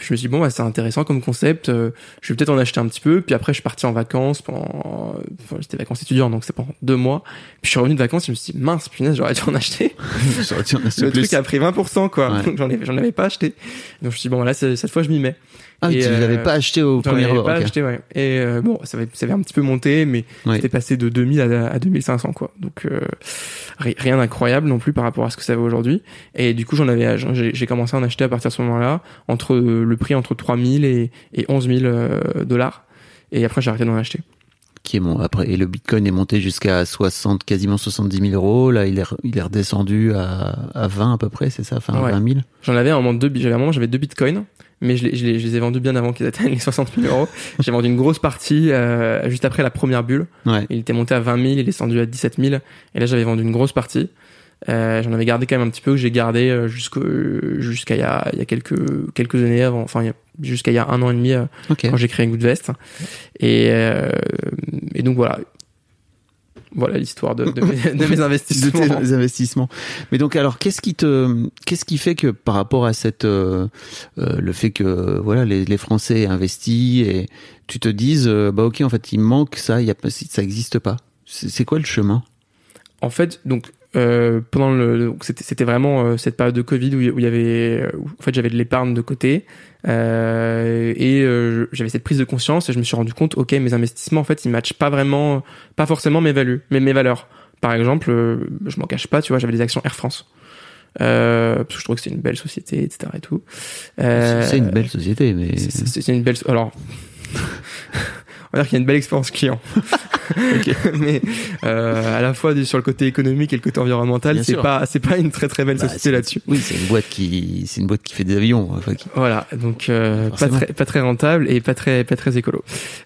Je me suis dit, bon, bah, c'est intéressant comme concept. euh, je vais peut-être en acheter un petit peu. Puis après, je suis parti en vacances pendant, enfin, j'étais vacances étudiantes, donc c'est pendant deux mois. Puis je suis revenu de vacances, je me suis dit, mince, punaise, j'aurais dû en acheter. Assez Le plus. truc a pris 20%, quoi. Ouais. Donc j'en ai, j'en avais pas acheté. Donc je me suis dit, bon, voilà, cette fois, je m'y mets. Ah, Et, tu euh, l'avais pas acheté au premier abord. pas ok. acheté, ouais. Et euh, bon, ça avait, ça avait un petit peu monté, mais Ouais. c'était passé de 2000 à, à 2500, quoi. Donc euh, ri- rien d'incroyable non plus par rapport à ce que ça vaut aujourd'hui. Et du coup, j'en avais, j'ai commencé à en acheter à partir de ce moment-là, entre euh, le prix entre 3000 et, et 11 000 euh, dollars. Et après, j'ai arrêté d'en acheter. Qui est bon après et le Bitcoin est monté jusqu'à 60 quasiment 70 000 euros. Là, il est il est redescendu à à 20 à peu près, c'est ça, enfin Ouais. 20 000. J'en avais un moment deux, j'avais un moment j'avais deux bitcoins, mais je les, je les, je les ai vendus bien avant qu'ils atteignent les 60 000 euros. J'ai vendu une grosse partie euh, juste après la première bulle. Ouais. Il était monté à 20 000, il est descendu à 17 000. Et là, j'avais vendu une grosse partie. Euh, J'en avais gardé quand même un petit peu que j'ai gardé euh, jusqu'à il y a, il y a quelques quelques années avant, enfin jusqu'à il y a un an et demi euh, Ok. quand j'ai créé Goodvest. Et euh, et donc voilà. Voilà l'histoire de, de, mes, de mes de investissements. tes investissements. Mais donc alors qu'est-ce qui te qu'est-ce qui fait que par rapport à cette euh, euh, le fait que voilà les, les Français investissent et tu te dises euh, bah ok en fait il manque ça il y a ça existe pas. C'est quoi le chemin? En fait, donc euh, pendant le, c'était vraiment euh, cette période de Covid où il y avait, où, en fait, j'avais de l'épargne de côté euh, et euh, j'avais cette prise de conscience et je me suis rendu compte, ok, mes investissements en fait, ils matchent pas vraiment, pas forcément mes values, mais mes valeurs. Par exemple, euh, je m'en cache pas, tu vois, j'avais des actions Air France. Euh, parce que je trouvais que c'était une belle société, etc. et tout. Euh, C'est une belle société mais c'est- C'est c'est une belle. Alors, on va dire qu'il y a une belle expérience client. Mais euh, à la fois sur le côté économique et le côté environnemental, c'est pas c'est pas une très très belle Bah, société là-dessus. Oui, c'est une boîte qui c'est une boîte qui fait des avions enfin, qui- Voilà, donc euh, pas très pas très rentable et pas très pas très écolo.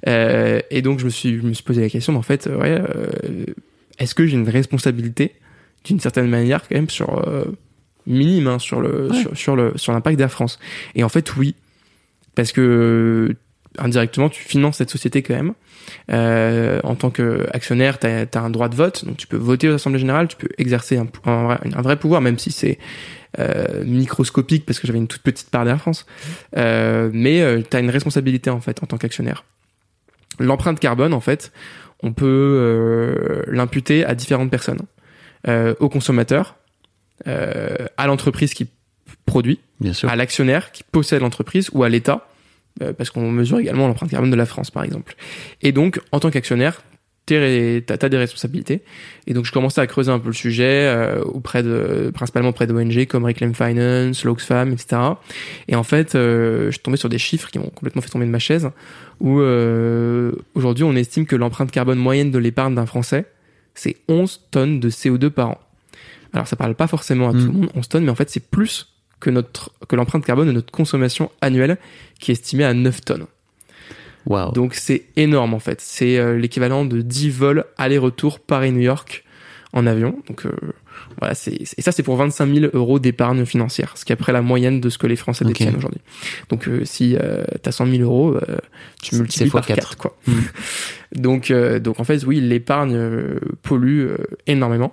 Euh, et donc je me suis je me suis posé la question, mais en fait, euh, ouais, euh, est-ce que j'ai une responsabilité d'une certaine manière quand même sur euh, minime hein, sur le Ouais. sur, sur le sur l'impact d'Air France? Et en fait, oui, parce que euh, indirectement tu finances cette société quand même. Euh, en tant qu'actionnaire, tu as, un droit de vote, donc tu peux voter aux assemblées générales, tu peux exercer un, un vrai, un vrai pouvoir, même si c'est euh, microscopique parce que j'avais une toute petite part d'Air France. Euh, mais tu as une responsabilité en fait en tant qu'actionnaire. L'empreinte carbone, en fait, on peut euh, l'imputer à différentes personnes, euh, au consommateur, euh, à l'entreprise qui produit, bien sûr. à l'actionnaire qui possède l'entreprise ou à l'État, euh, parce qu'on mesure également l'empreinte carbone de la France, par exemple. Et donc, en tant qu'actionnaire, t'as as des responsabilités. Et donc, je commençais à creuser un peu le sujet euh, auprès de, principalement auprès d'ONG comme Reclaim Finance, l'Oxfam, etc. Et en fait, euh, je suis tombé sur des chiffres qui m'ont complètement fait tomber de ma chaise, où euh, aujourd'hui, on estime que l'empreinte carbone moyenne de l'épargne d'un Français, c'est 11 tonnes de CO2 par an. Alors, ça parle pas forcément à tout Mm. le monde, 11 tonnes, mais en fait, c'est plus que notre que l'empreinte carbone de notre consommation annuelle qui est estimée à 9 tonnes. Waouh. Donc c'est énorme en fait. C'est euh, l'équivalent de 10 vols aller-retour Paris-New York en avion. Donc euh, voilà, c'est et ça c'est pour 25 000 euros d'épargne financière, ce qui est après la moyenne de ce que les Français détiennent aujourd'hui. Donc euh, si euh, t'as 100 000 euros, tu multiplies par quatre. 4 quoi. Mm. donc donc en fait oui, l'épargne pollue énormément.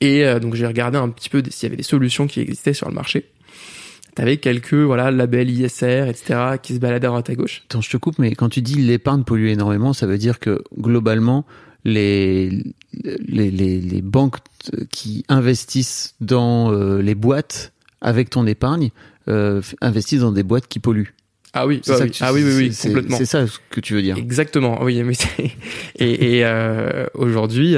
Et euh, donc j'ai regardé un petit peu s'il y avait des solutions qui existaient sur le marché. T'avais quelques voilà labels ISR etc qui se baladaient à droite à gauche. Attends, je te coupe, mais quand tu dis l'épargne pollue énormément, ça veut dire que globalement, les, les, les, les banques qui investissent dans euh, les boîtes avec ton épargne euh, investissent dans des boîtes qui polluent. Ah oui, ah ça oui, tu- ah oui, oui, oui, complètement. C'est ça ce que tu veux dire. Exactement, oui, mais et, et euh, aujourd'hui,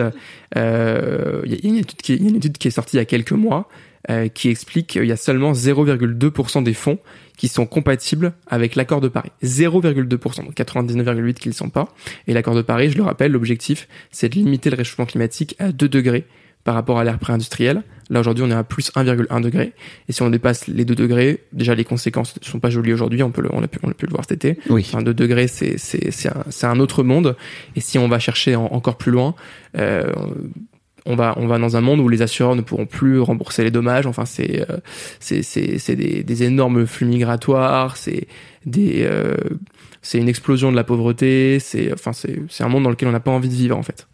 euh, il y a une étude qui est, il y a une étude qui est sortie il y a quelques mois euh, qui explique qu'il y a seulement 0,2% des fonds qui sont compatibles avec l'accord de Paris. 0,2%, donc 99,8% qui ne le sont pas. Et l'accord de Paris, je le rappelle, l'objectif, c'est de limiter le réchauffement climatique à 2 degrés par rapport à l'ère pré-industrielle. Là, aujourd'hui, on est à plus 1,1 degré. Et si on dépasse les 2 degrés, déjà, les conséquences ne sont pas jolies aujourd'hui. On peut le, on a pu, on a pu le voir cet été. Oui. Enfin, 2 degrés, c'est, c'est, c'est, un, c'est un autre monde. Et si on va chercher en- encore plus loin, euh, on va, on va dans un monde où les assureurs ne pourront plus rembourser les dommages. Enfin, c'est, euh, c'est, c'est, c'est des, des énormes flux migratoires. C'est des, euh, c'est une explosion de la pauvreté. C'est, enfin, c'est, c'est un monde dans lequel on n'a pas envie de vivre, en fait.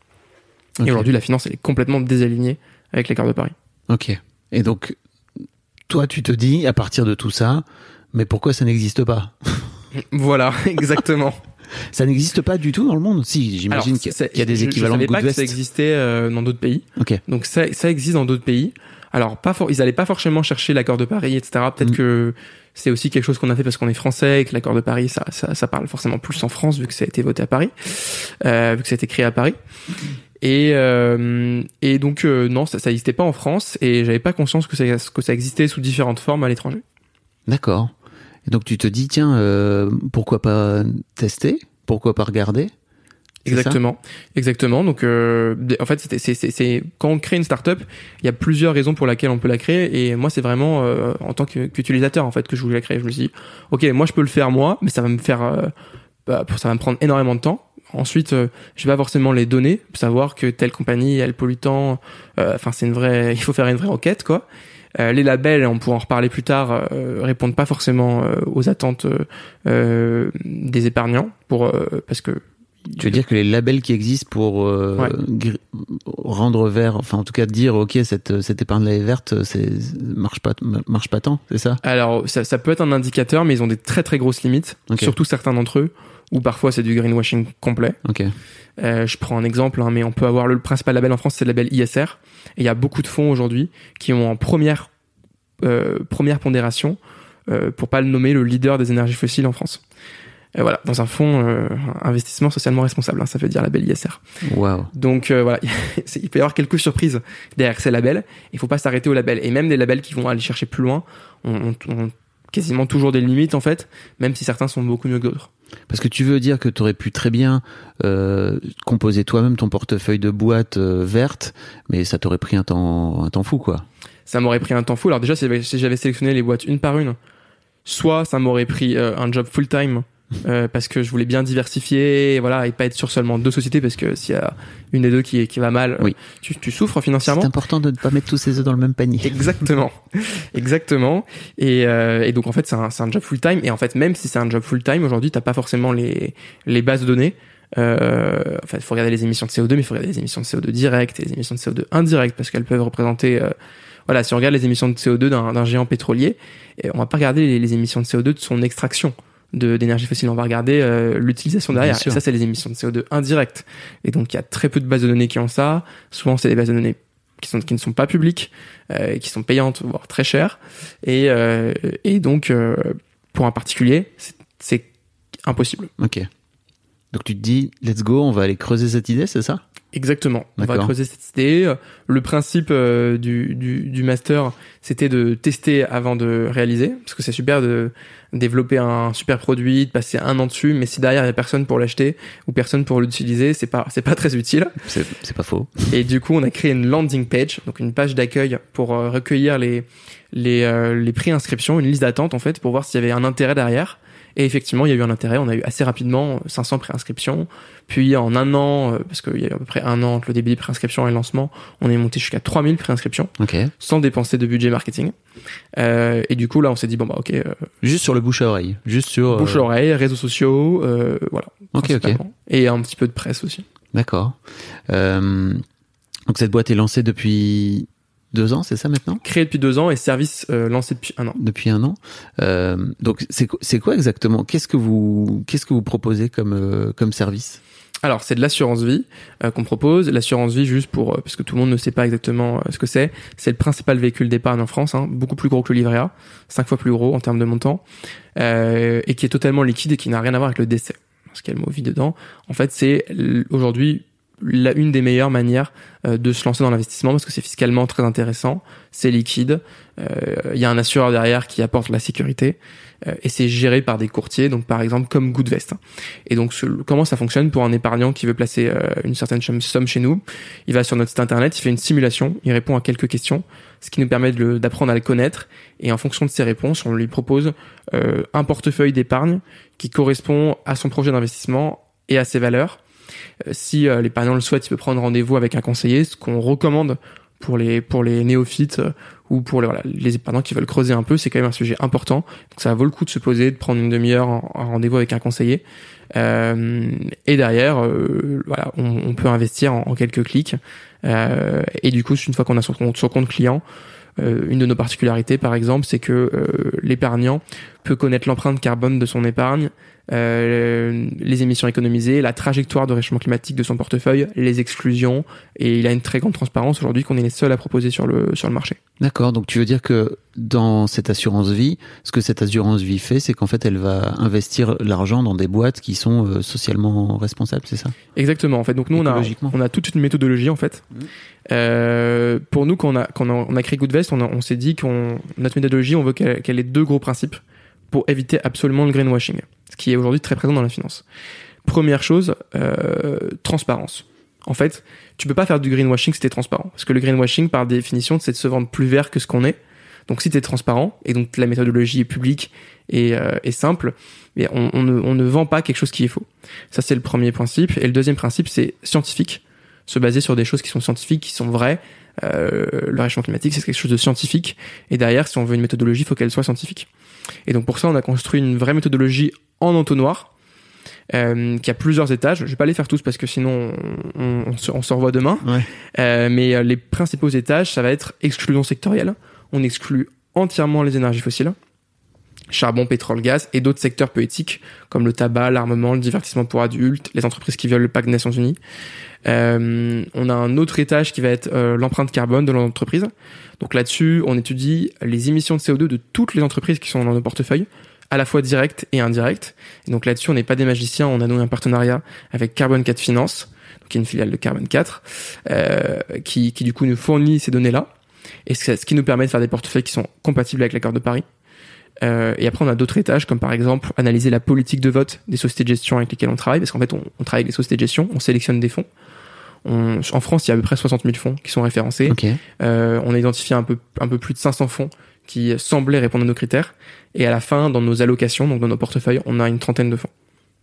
Et aujourd'hui, la finance, elle est complètement désalignée avec l'accord de Paris. Ok. Et donc, toi, tu te dis, à partir de tout ça, mais pourquoi ça n'existe pas Voilà, exactement. Ça n'existe pas du tout dans le monde Si, j'imagine qu'il y, a- y des je- équivalents je de savais pas que ça existait euh, dans d'autres pays. Ok. Donc ça, ça existe dans d'autres pays. Alors pas for- ils allaient pas forcément chercher l'accord de Paris, etc. Peut-être Mm. que c'est aussi quelque chose qu'on a fait parce qu'on est français et que l'accord de Paris, ça, ça, ça parle forcément plus en France vu que ça a été voté à Paris, euh, vu que ça a été créé à Paris. Et, euh, et donc euh, non, ça, ça existait pas en France et j'avais pas conscience que ça, que ça existait sous différentes formes à l'étranger. D'accord. Et donc tu te dis, tiens, euh, pourquoi pas tester? Pourquoi pas regarder? Ça? Exactement, exactement. Donc, euh, en fait, c'est, c'est, c'est quand on crée une startup, il y a plusieurs raisons pour lesquelles on peut la créer. Et moi, c'est vraiment euh, en tant qu'utilisateur en fait que je voulais la créer. Je me suis dit, ok, moi, je peux le faire moi, mais ça va me faire, euh, bah, ça va me prendre énormément de temps. Ensuite, euh, je vais pas forcément les données, savoir que telle compagnie elle pollue tant. euh, Enfin, c'est une vraie, il faut faire une vraie enquête, quoi. Euh, les labels, on pourra en reparler plus tard, euh, répondent pas forcément aux attentes des épargnants, pour parce que Tu veux dire que les labels qui existent pour euh, Ouais. rendre vert, enfin en tout cas dire ok cette cette épargne là est verte, c'est marche pas marche pas tant, c'est ça? Alors, ça, ça peut être un indicateur, mais ils ont des très très grosses limites, surtout certains d'entre eux, où parfois c'est du greenwashing complet. Ok. Euh, je prends un exemple, hein, mais on peut avoir le, le principal label en France, c'est le label ISR. Et il y a beaucoup de fonds aujourd'hui qui ont en première, euh, première pondération, euh, pour pas le nommer, le leader des énergies fossiles en France. Et voilà, dans un fonds euh, investissement socialement responsable, hein, ça veut dire label ISR. Waouh. Donc euh, voilà, il peut y avoir quelques surprises derrière ces labels. Il faut pas s'arrêter aux labels. Et même des labels qui vont aller chercher plus loin ont, ont- ont quasiment toujours des limites en fait, même si certains sont beaucoup mieux que d'autres. Parce que tu veux dire que tu aurais pu très bien euh, composer toi-même ton portefeuille de boîtes euh, vertes, mais ça t'aurait pris un temps un temps fou quoi. Ça m'aurait pris un temps fou. Alors déjà, si j'avais- sélectionné les boîtes une par une, soit ça m'aurait pris euh, un job full time. Euh, parce que je voulais bien diversifier, et voilà, et pas être sur seulement deux sociétés, parce que s'il y a une des deux qui, qui va mal, Oui. tu, tu souffres financièrement. C'est important de ne pas mettre tous ses œufs dans le même panier. Exactement, exactement. Et, euh, et donc en fait c'est un, c'est un job full time. Et en fait même si c'est un job full time aujourd'hui, t'as pas forcément les les bases de données. Euh, enfin, il faut regarder les émissions de CO2, mais il faut regarder les émissions de CO2 directes et les émissions de CO2 indirectes parce qu'elles peuvent représenter. euh, voilà, si on regarde les émissions de CO2 d'un d'un géant pétrolier, et on va pas regarder les, les émissions de CO2 de son extraction d'énergie fossile, on va regarder euh, l'utilisation derrière. Et ça, c'est les émissions de CO2 indirectes. Et donc, il y a très peu de bases de données qui ont ça. Souvent, c'est des bases de données qui, sont, qui ne sont pas publiques, euh, qui sont payantes, voire très chères. Et, euh, et donc, pour un particulier, c'est impossible. Ok. Donc tu te dis, let's go, on va aller creuser cette idée, c'est ça? Exactement. On va creuser cette idée. Le principe euh, du, du, du master, c'était de tester avant de réaliser, parce que c'est super de développer un super produit, de passer un an dessus, mais si derrière il y a personne pour l'acheter ou personne pour l'utiliser, c'est pas c'est pas très utile. C'est c'est pas faux. Et du coup, on a créé une landing page, donc une page d'accueil pour euh, recueillir les les euh, les pré-inscriptions, une liste d'attente en fait, pour voir s'il y avait un intérêt derrière. Et effectivement, il y a eu un intérêt. On a eu assez rapidement 500 préinscriptions. Puis en un an, euh, parce qu'il y a eu à peu près un an entre le début des préinscriptions et le lancement, on est monté jusqu'à 3000 préinscriptions Ok. sans dépenser de budget marketing. Euh, et du coup, là, on s'est dit bon bah ok, euh, Juste sur le bouche à oreille. Juste sur. euh, bouche à oreille, réseaux sociaux, euh, voilà. Ok, ok. Et un petit peu de presse aussi. D'accord. Euh, donc cette boîte est lancée depuis deux ans, c'est ça maintenant? Créé depuis deux ans et service euh, lancé depuis un an. Depuis un an. Euh, donc c'est quoi exactement? Qu'est-ce que vous qu'est-ce que vous proposez comme euh, comme service? Alors, c'est de l'assurance vie euh, qu'on propose. L'assurance vie, juste pour euh, parce que tout le monde ne sait pas exactement euh, ce que c'est. C'est le principal véhicule d'épargne en France, hein, beaucoup plus gros que le livret A, cinq fois plus gros en termes de montant, euh, et qui est totalement liquide et qui n'a rien à voir avec le décès. Parce qu'il y a le mot vie dedans. En fait, c'est aujourd'hui la une des meilleures manières euh, de se lancer dans l'investissement parce que c'est fiscalement très intéressant, c'est liquide, euh, il y a un assureur derrière qui apporte la sécurité euh, et c'est géré par des courtiers, donc par exemple comme Goodvest. Et donc ce- comment ça fonctionne pour un épargnant qui veut placer euh, une certaine somme chez nous? Il va sur notre site internet, il fait une simulation, il répond à quelques questions, ce qui nous permet d'apprendre à le connaître et en fonction de ses réponses, on lui propose euh, un portefeuille d'épargne qui correspond à son projet d'investissement et à ses valeurs. Euh, si euh, l'épargnant le souhaite, il peut prendre rendez-vous avec un conseiller, ce qu'on recommande pour les pour les néophytes euh, ou pour les, voilà, les épargnants qui veulent creuser un peu, c'est quand même un sujet important. Donc ça vaut le coup de se poser, de prendre une demi-heure en, en rendez-vous avec un conseiller. Euh, et derrière, euh, voilà, on, on peut investir en, quelques clics. Euh, et du coup, une fois qu'on a son compte, son compte client, une de nos particularités, par exemple, c'est que l'épargnant peut connaître l'empreinte carbone de son épargne, euh, les émissions économisées, la trajectoire de réchauffement climatique de son portefeuille, les exclusions, et il a une très grande transparence aujourd'hui qu'on est les seuls à proposer sur le sur le marché. D'accord. Donc tu veux dire que dans cette assurance vie, ce que cette assurance vie fait, c'est qu'en fait elle va investir l'argent dans des boîtes qui sont euh, socialement responsables, c'est ça? Exactement. En fait, donc nous on a on a toute une méthodologie en fait. Mhm. Euh, pour nous, quand on a quand on a, on a créé Goodvest, on, a- on s'est dit qu'on notre méthodologie, on veut qu'elle qu'elle ait deux gros principes pour éviter absolument le greenwashing, ce qui est aujourd'hui très présent dans la finance. Première chose, euh, transparence. En fait, tu peux pas faire du greenwashing si t'es transparent. Parce que le greenwashing, par définition, c'est de se vendre plus vert que ce qu'on est. Donc si tu es transparent, et donc la méthodologie est publique et, euh, simple, mais on, on, ne, on, ne, vend pas quelque chose qui est faux. Ça, c'est le premier principe. Et le deuxième principe, c'est scientifique. Se baser sur des choses qui sont scientifiques, qui sont vraies. Euh, le réchauffement climatique, c'est quelque chose de scientifique. Et derrière, si on veut une méthodologie, il faut qu'elle soit scientifique. Et donc pour ça, on a construit une vraie méthodologie en entonnoir, euh, qui a plusieurs étages. Je vais pas les faire tous parce que sinon on, on, se, on se, revoit demain. Ouais. Euh, mais euh, les principaux étages, ça va être exclusion sectorielle. On exclut entièrement les énergies fossiles charbon, pétrole, gaz et d'autres secteurs peu éthiques comme le tabac, l'armement, le divertissement pour adultes, les entreprises qui violent le pacte des Nations Unies. Euh, on a un autre étage qui va être euh, l'empreinte carbone de l'entreprise. Donc là-dessus, on étudie les émissions de CO2 de toutes les entreprises qui sont dans nos portefeuilles, à la fois directes et indirectes. Et donc là-dessus, on n'est pas des magiciens, on a noué un partenariat avec Carbon 4 Finance, qui est une filiale de Carbon 4, euh, qui, qui du coup nous fournit ces données-là. Et ce qui nous permet de faire des portefeuilles qui sont compatibles avec l'accord de Paris. Euh, et après, on a d'autres étages, comme par exemple analyser la politique de vote des sociétés de gestion avec lesquelles on travaille, parce qu'en fait, on, on, travaille avec les sociétés de gestion, on sélectionne des fonds. On, en France, il y a à peu près 60 000 fonds qui sont référencés. Okay. Euh, on a identifié un peu, un peu plus de 500 fonds qui semblaient répondre à nos critères. Et à la fin, dans nos allocations, donc dans nos portefeuilles, on a une trentaine de fonds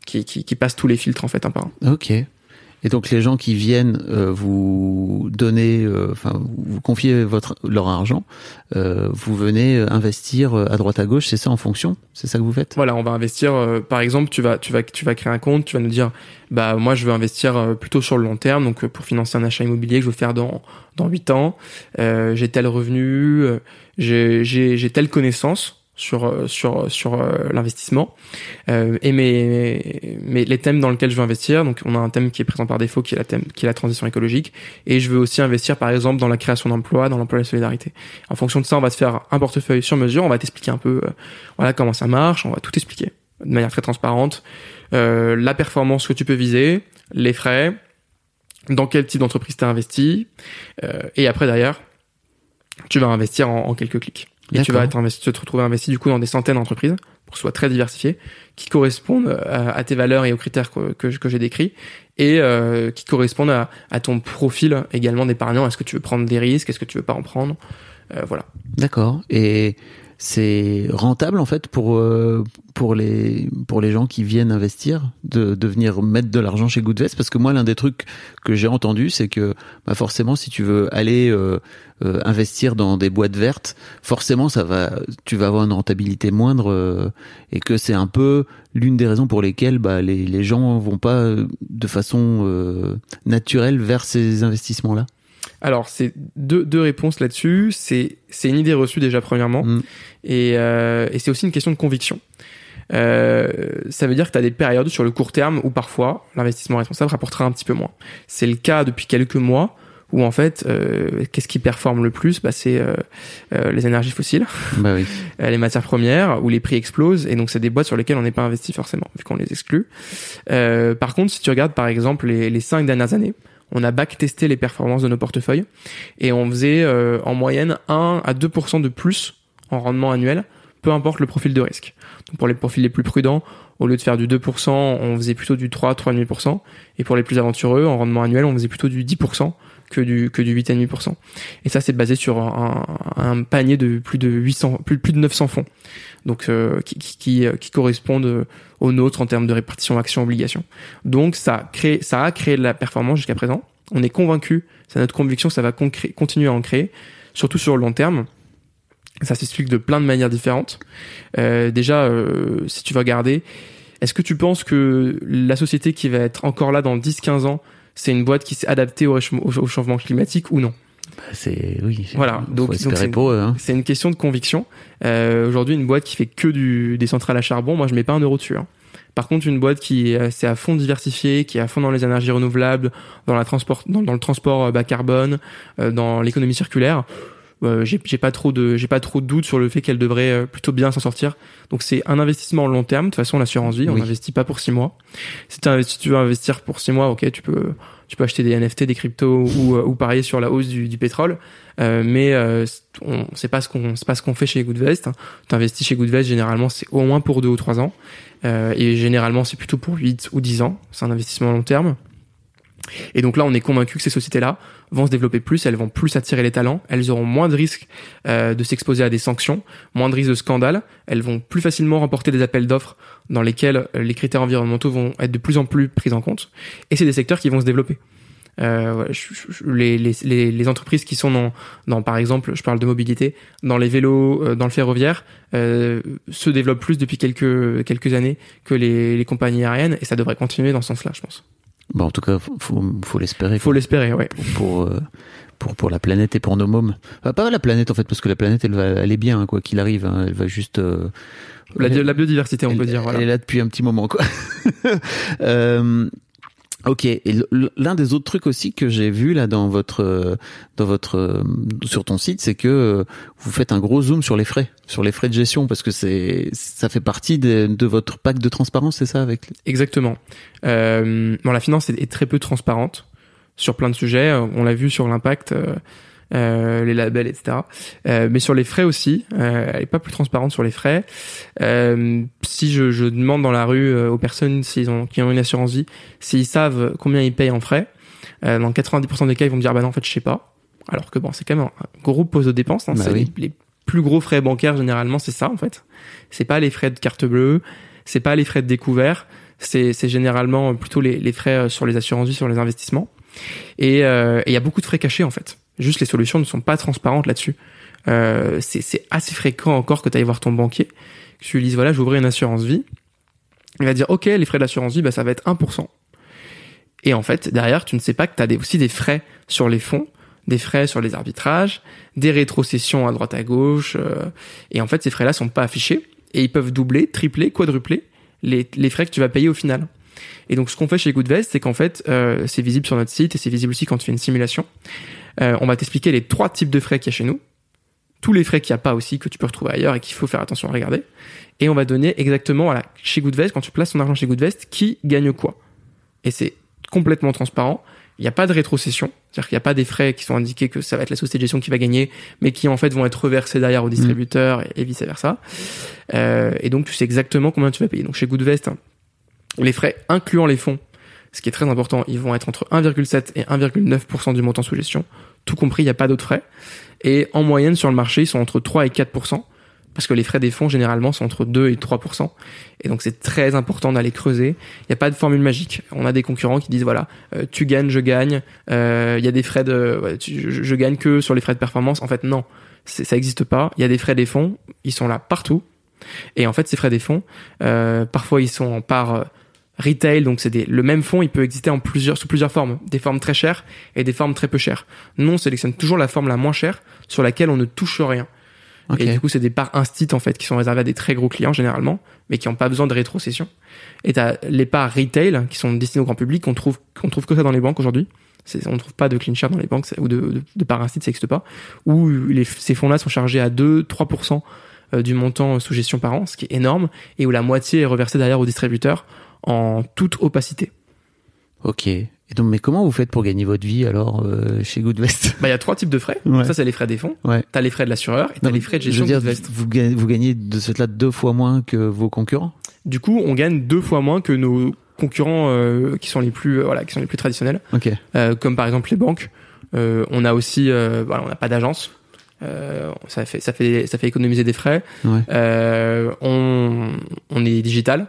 qui, qui, qui passent tous les filtres en fait un par un. Ok. Et donc les gens qui viennent euh, vous donner, euh, enfin vous confier votre leur argent, euh, vous venez investir à droite à gauche, c'est ça en fonction, c'est ça que vous faites? Voilà, on va investir. par exemple, tu vas tu vas tu vas créer un compte, tu vas nous dire, bah moi je veux investir plutôt sur le long terme, donc pour financer un achat immobilier que je veux faire dans dans huit ans, j'ai tel revenu, j'ai j'ai telle connaissance sur euh, sur sur euh, l'investissement. Euh, et mes, mes les thèmes dans lesquels je veux investir donc on a un thème qui est présent par défaut qui est la thème qui est la transition écologique. Et je veux aussi investir par exemple dans la création d'emplois dans l'emploi et la solidarité. En fonction de ça on va se faire un portefeuille sur mesure on va t'expliquer un peu voilà comment ça marche on va tout expliquer de manière très transparente. La performance que tu peux viser les frais dans quel type d'entreprise tu as investi et après derrière tu vas investir en quelques clics et tu vas être investi, te retrouver investi du coup dans des centaines d'entreprises pour que ce soit très diversifié, qui correspondent à, à tes valeurs et aux critères que, que, que j'ai décrits et euh, qui correspondent à, à, ton profil également d'épargnant. Est-ce que tu veux prendre des risques? Est-ce que tu veux pas en prendre? Euh, Voilà. D'accord. Et c'est rentable en fait pour euh, pour les pour les gens qui viennent investir de, de venir mettre de l'argent chez Goodvest? Parce que moi l'un des trucs que j'ai entendu c'est que bah forcément si tu veux aller euh, euh, investir dans des boîtes vertes forcément ça va tu vas avoir une rentabilité moindre et que c'est un peu l'une des raisons pour lesquelles bah, les, les gens vont pas de façon naturelle vers ces investissements là alors, c'est deux, deux réponses là-dessus. C'est c'est une idée reçue déjà premièrement, mm. et, euh, et c'est aussi une question de conviction. Euh, ça veut dire que tu as des périodes sur le court terme où parfois l'investissement responsable rapportera un petit peu moins. C'est le cas depuis quelques mois où en fait, euh, qu'est-ce qui performe le plus? Bah, C'est euh, euh les énergies fossiles, bah oui. Euh, les matières premières, où les prix explosent, et donc c'est des boîtes sur lesquelles on n'est pas investi forcément, vu qu'on les exclut. Euh, par contre, si tu regardes par exemple les, les cinq dernières années, on a back-testé les performances de nos portefeuilles et on faisait euh, en moyenne 1 à 2% de plus en rendement annuel, peu importe le profil de risque. Pour les profils les plus prudents, au lieu de faire du 2%, on faisait plutôt du 3, 3,5%. Et pour les plus aventureux, en rendement annuel, on faisait plutôt du 10% que du que du 8,5%. Et ça, c'est basé sur un, panier de plus de 800, plus, plus de 900 fonds, donc euh, qui, qui, qui, correspondent aux nôtres en termes de répartition action-obligation. Donc ça crée, ça a créé de la performance jusqu'à présent. On est convaincu, c'est notre conviction, ça va continuer à en créer, surtout sur le long terme. Ça s'explique de plein de manières différentes. Euh, déjà, euh, si tu vas regarder, est-ce que tu penses que la société qui va être encore là dans 10-15 ans c'est une boîte qui s'est adaptée au, au, changement climatique ou non bah, c'est oui. Voilà, donc c'est une, hein. une, question de conviction. Euh, Aujourd'hui, une boîte qui fait que du, des centrales à charbon, moi je mets pas un euro dessus. Hein. Par contre, une boîte qui c'est à fond diversifiée, qui est à fond dans les énergies renouvelables, dans la transport, dans, dans le transport euh, bas carbone, euh, dans l'économie circulaire, euh, j'ai j'ai pas trop de j'ai pas trop de doute sur le fait qu'elle devrait euh, plutôt bien s'en sortir. Donc c'est un investissement long terme. De toute façon, l'assurance vie, on Oui. n'investit pas pour six mois. Si, tu investis- si tu veux investir pour six mois, ok, tu peux tu peux acheter des NFT, des cryptos ou, euh, ou parier sur la hausse du, du pétrole. Euh, mais euh, on c'est pas ce qu'on c'est pas ce qu'on fait chez Goodvest. Tu investis chez Goodvest généralement c'est au moins pour deux ou trois ans. Euh, et généralement c'est plutôt pour 8 ou 10 ans. C'est un investissement long terme. Et donc là, on est convaincu que ces sociétés-là vont se développer plus, elles vont plus attirer les talents, elles auront moins de risques euh, de s'exposer à des sanctions, moins de risques de scandales, elles vont plus facilement remporter des appels d'offres dans lesquels euh, les critères environnementaux vont être de plus en plus pris en compte. Et c'est des secteurs qui vont se développer. Euh, les, les, les entreprises qui sont dans, dans, par exemple, je parle de mobilité, dans les vélos, euh, dans le ferroviaire, euh, se développent plus depuis quelques, quelques années que les, les compagnies aériennes, et ça devrait continuer dans ce sens-là, je pense. Bon, en tout cas, faut, faut, l'espérer. Faut l'espérer, ouais. pour pour, euh, pour pour la planète et pour nos mômes. Enfin, pas la planète en fait, parce que la planète elle va elle est bien hein, quoi qu'il arrive. hein. elle va juste. euh, La, biodiversité, on elle, peut dire. Voilà. Elle est là depuis un petit moment quoi. Euh, Ok. Et l'un des autres trucs aussi que j'ai vu là dans votre euh, dans votre euh, sur ton site, c'est que euh, vous faites un gros zoom sur les frais, sur les frais de gestion, parce que c'est ça fait partie de, votre pack de transparence, c'est ça avec. Exactement. Euh, bon, la finance est, très peu transparente sur plein de sujets. On l'a vu sur l'impact, euh, les labels, etc. Euh, mais sur les frais aussi, euh, elle est pas plus transparente sur les frais. Euh, si je, je demande dans la rue euh, aux personnes s'ils ont, qui ont une assurance vie, s'ils savent combien ils payent en frais, euh, dans 90% des cas, ils vont me dire bah non, en fait, je sais pas. Alors que bon, c'est quand même un gros pose de dépenses. Hein, Bah oui. les, les plus gros frais bancaires généralement, c'est ça en fait. C'est pas les frais de carte bleue, c'est pas les frais de découvert, c'est c'est généralement plutôt les, les frais sur les assurances vie, sur les investissements. Et euh, et il y a beaucoup de frais cachés en fait. Juste les solutions ne sont pas transparentes là-dessus. Euh, c'est assez fréquent encore que tu ailles voir ton banquier, que tu lui dises voilà, j'ouvrais une assurance vie. Il va dire ok, les frais de l'assurance vie, bah ça va être 1%. Et en fait, derrière, tu ne sais pas que tu as des, aussi des frais sur les fonds, des frais sur les arbitrages, des rétrocessions à droite à gauche. euh, et en fait, ces frais-là sont pas affichés et ils peuvent doubler, tripler, quadrupler les, les frais que tu vas payer au final. Et donc, ce qu'on fait chez Goodvest, c'est qu'en fait, euh, c'est visible sur notre site et c'est visible aussi quand tu fais une simulation. Euh, on va t'expliquer les trois types de frais qu'il y a chez nous, tous les frais qu'il n'y a pas aussi que tu peux retrouver ailleurs et qu'il faut faire attention à regarder. Et on va donner exactement voilà, chez Goodvest, quand tu places ton argent chez Goodvest, qui gagne quoi. Et c'est complètement transparent. Il n'y a pas de rétrocession, c'est-à-dire qu'il n'y a pas des frais qui sont indiqués que ça va être la société de gestion qui va gagner, mais qui en fait vont être reversés derrière au distributeur et, et vice versa. Euh, et donc tu sais exactement combien tu vas payer. Donc chez Goodvest, hein, les frais incluant les fonds, ce qui est très important, ils vont être entre 1,7 et 1,9% du montant sous gestion. Tout compris, il n'y a pas d'autres frais. Et en moyenne sur le marché, ils sont entre 3 et 4%, parce que les frais des fonds généralement sont entre 2 et 3%. Et donc c'est très important d'aller creuser. Il n'y a pas de formule magique. On a des concurrents qui disent voilà, euh, tu gagnes, je gagne. Euh, Il y a des frais de, je, gagne que sur les frais de performance. En fait, non, ça n'existe pas. Il y a des frais des fonds, ils sont là partout. Et en fait, ces frais des fonds, euh, parfois ils sont en part retail, donc c'est le même fonds, il peut exister en plusieurs, sous plusieurs formes, des formes très chères et des formes très peu chères. Nous, on sélectionne toujours la forme la moins chère sur laquelle on ne touche rien. Ok. Et du coup, c'est des parts instit en fait qui sont réservées à des très gros clients généralement, mais qui n'ont pas besoin de rétrocession. Et t'as les parts retail qui sont destinées au grand public qu'on trouve qu'on trouve que ça dans les banques aujourd'hui. On ne trouve pas de clean share dans les banques ou de, de, de parts instit, ça n'existe pas. Où les, ces fonds-là sont chargés à 2-3% euh, du montant sous gestion par an, ce qui est énorme, et où la moitié est reversée derrière au distributeur en toute opacité. Ok. Et donc, mais comment vous faites pour gagner votre vie alors euh, chez Goodvest? Bah, il y a trois types de frais. Ouais. Ça, c'est les frais des fonds. Ouais. T'as les frais de l'assureur et t'as les frais de je gestion veux dire, Goodvest. vous gagnez, vous gagnez de ce fait-là deux fois moins que vos concurrents? Du coup, on gagne deux fois moins que nos concurrents euh, qui sont les plus euh, voilà qui sont les plus traditionnels, Ok. euh, comme par exemple les banques. On a aussi voilà, on n'a pas d'agence. Ça fait ça fait ça fait économiser des frais. Ouais. On on est digital,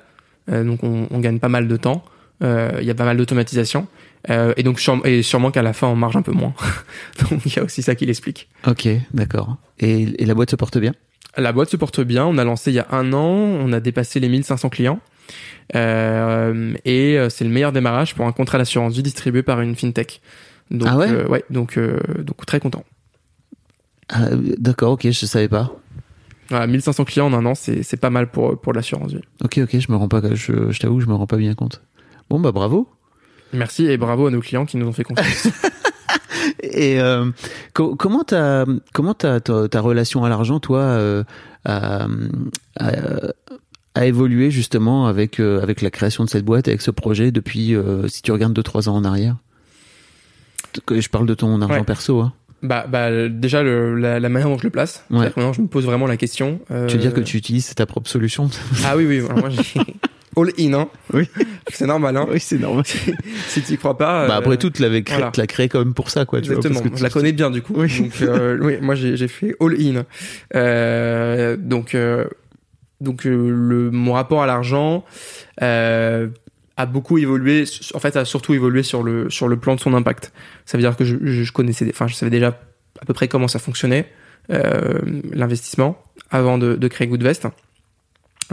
donc on, on gagne pas mal de temps. Euh, Il y a pas mal d'automatisation. Euh, et donc et sûrement qu'à la fin on marge un peu moins. donc il y a aussi ça qui l'explique. Ok, d'accord. Et, et la boîte se porte bien? La boîte se porte bien. On a lancé il y a un an. On a dépassé les 1500 clients. Euh, et euh, c'est le meilleur démarrage pour un contrat d'assurance vie distribué par une fintech. Donc, Ah ouais? euh, ouais, donc, euh, donc très content. Ah, D'accord, ok, je savais pas. Voilà, 1500 clients en un an, c'est pas mal pour, pour l'assurance vie. Ok, ok, je me rends pas, je, je t'avoue, je me rends pas bien compte. Bon bah bravo. Merci et bravo à nos clients qui nous ont fait confiance. Et euh, co- comment ta comment ta, ta, ta relation à l'argent, toi, euh, a, a, a évolué justement avec euh, avec la création de cette boîte, avec ce projet depuis, euh, si tu regardes deux trois ans en arrière? Je parle de ton argent Ouais. perso. Hein. Bah, bah déjà le, la, la manière dont je le place. Ouais. C'est-à-dire que Maintenant, je me pose vraiment la question. euh, Tu veux dire que tu utilises ta propre solution Ah oui, oui. alors moi, j'ai all in. Hein. Oui. C'est normal. Hein. Oui, c'est normal. si tu crois pas. Bah euh, après tout, tu l'avais créé, voilà. tu l'as créé quand même pour ça, quoi. Tu vois, Exactement. parce que je la connais bien du coup. Oui. Donc euh, oui, moi j'ai j'ai fait all in. Euh, donc euh, donc euh, le mon rapport à l'argent euh, a beaucoup évolué. En fait, a surtout évolué sur le sur le plan de son impact. Ça veut dire que je, je connaissais, enfin je savais déjà à peu près comment ça fonctionnait euh, l'investissement avant de, de créer Goodvest.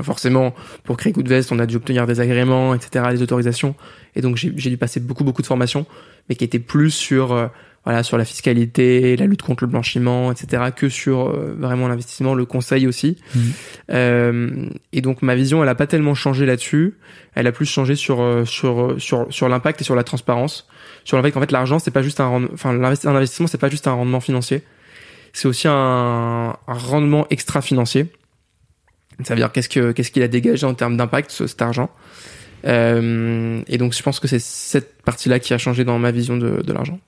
Forcément, pour créer Goodvest, on a dû obtenir des agréments, etc., des autorisations, et donc j'ai dû passer beaucoup beaucoup de formations, mais qui étaient plus sur euh, voilà sur la fiscalité, la lutte contre le blanchiment, etc., que sur euh, vraiment l'investissement, le conseil aussi. Mhm. Euh, et donc ma vision, elle a pas tellement changé là-dessus. Elle a plus changé sur euh, sur sur sur l'impact et sur la transparence. Sur l'impact, en fait, l'argent, c'est pas juste un enfin un investissement, c'est pas juste un rendement financier. C'est aussi un, un rendement extra-financier. Ça veut dire qu'est-ce que qu'est-ce qu'il a dégagé en termes d'impact ce- cet argent. Euh, et donc je pense que c'est cette partie-là qui a changé dans ma vision de, de l'argent.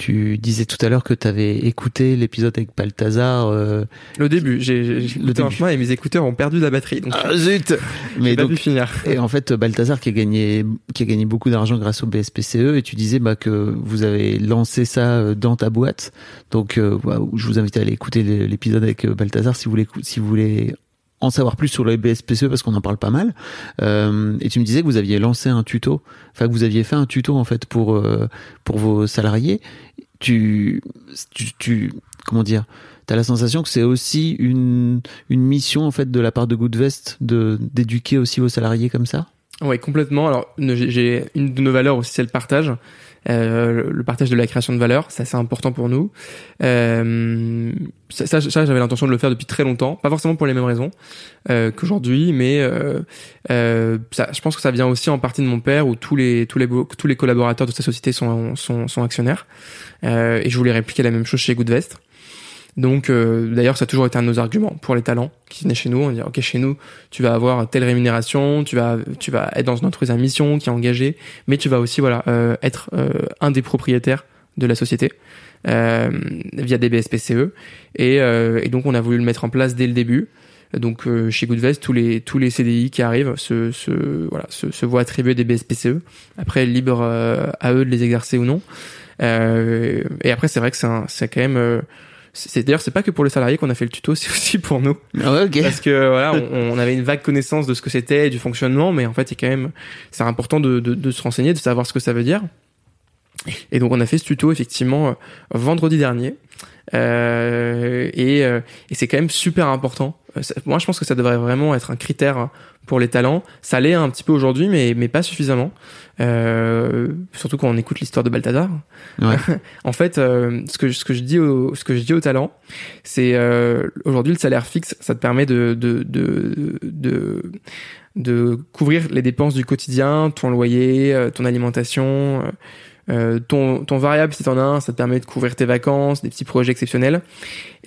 Tu disais tout à l'heure que tu avais écouté l'épisode avec Balthazar. euh, Le début, j'ai écouté un chemin et mes écouteurs ont perdu la batterie, donc Ah zut Mais pas donc pu finir. et en fait Balthazar qui a gagné qui a gagné beaucoup d'argent grâce au BSPCE et tu disais bah que vous avez lancé ça euh, dans ta boîte. Donc euh, voilà, je vous invite à aller écouter l'épisode avec euh, Balthazar si vous voulez si vous voulez en savoir plus sur le BSPCE parce qu'on en parle pas mal. Euh, et tu me disais que vous aviez lancé un tuto, enfin que vous aviez fait un tuto en fait pour euh, pour vos salariés. Tu tu, tu comment dire T'as la sensation que c'est aussi une une mission en fait de la part de Goodvest de d'éduquer aussi vos salariés comme ça? Ouais, complètement. Alors, j'ai une de nos valeurs aussi, c'est le partage. Euh, le partage de la création de valeur, ça c'est important pour nous. Euh, ça, ça, j'avais l'intention de le faire depuis très longtemps, pas forcément pour les mêmes raisons euh, qu'aujourd'hui, mais euh, euh, ça, je pense que ça vient aussi en partie de mon père, où tous les tous les tous les collaborateurs de sa société sont sont, sont actionnaires, et je voulais répliquer la même chose chez Goodvest. Donc, euh, d'ailleurs, ça a toujours été un de nos arguments pour les talents qui venaient chez nous. On dit, ok, chez nous, tu vas avoir telle rémunération, tu vas, tu vas être dans une entreprise à mission qui est engagée, mais tu vas aussi, voilà, euh, être euh, un des propriétaires de la société via des BSPCE. Et, et donc, on a voulu le mettre en place dès le début. Donc, chez Goodvest, tous les tous les CDI qui arrivent se, se voilà se, se voient attribuer des BSPCE. Après, libre à eux de les exercer ou non. Et après, c'est vrai que c'est quand même c'est d'ailleurs c'est pas que pour les salariés qu'on a fait le tuto, c'est aussi pour nous Ah parce que voilà, on, on avait une vague connaissance de ce que c'était du fonctionnement, mais en fait, c'est quand même c'est important de, de, de se renseigner, de savoir ce que ça veut dire. Et donc, on a fait ce tuto effectivement euh, vendredi dernier, Euh, et, euh, et c'est quand même super important. Euh, Moi, je pense que ça devrait vraiment être un critère pour les talents. Ça l'est un petit peu aujourd'hui, mais mais pas suffisamment. Euh, surtout quand on écoute l'histoire de Balthazar. Ouais. en fait, euh, ce que je- ce que je dis au ce que je dis aux talents, c'est euh, aujourd'hui le salaire fixe, ça te permet de de de de, de couvrir les dépenses du quotidien, ton loyer, euh, ton alimentation. Euh, ton, ton variable, si t'en as un, ça te permet de couvrir tes vacances, des petits projets exceptionnels.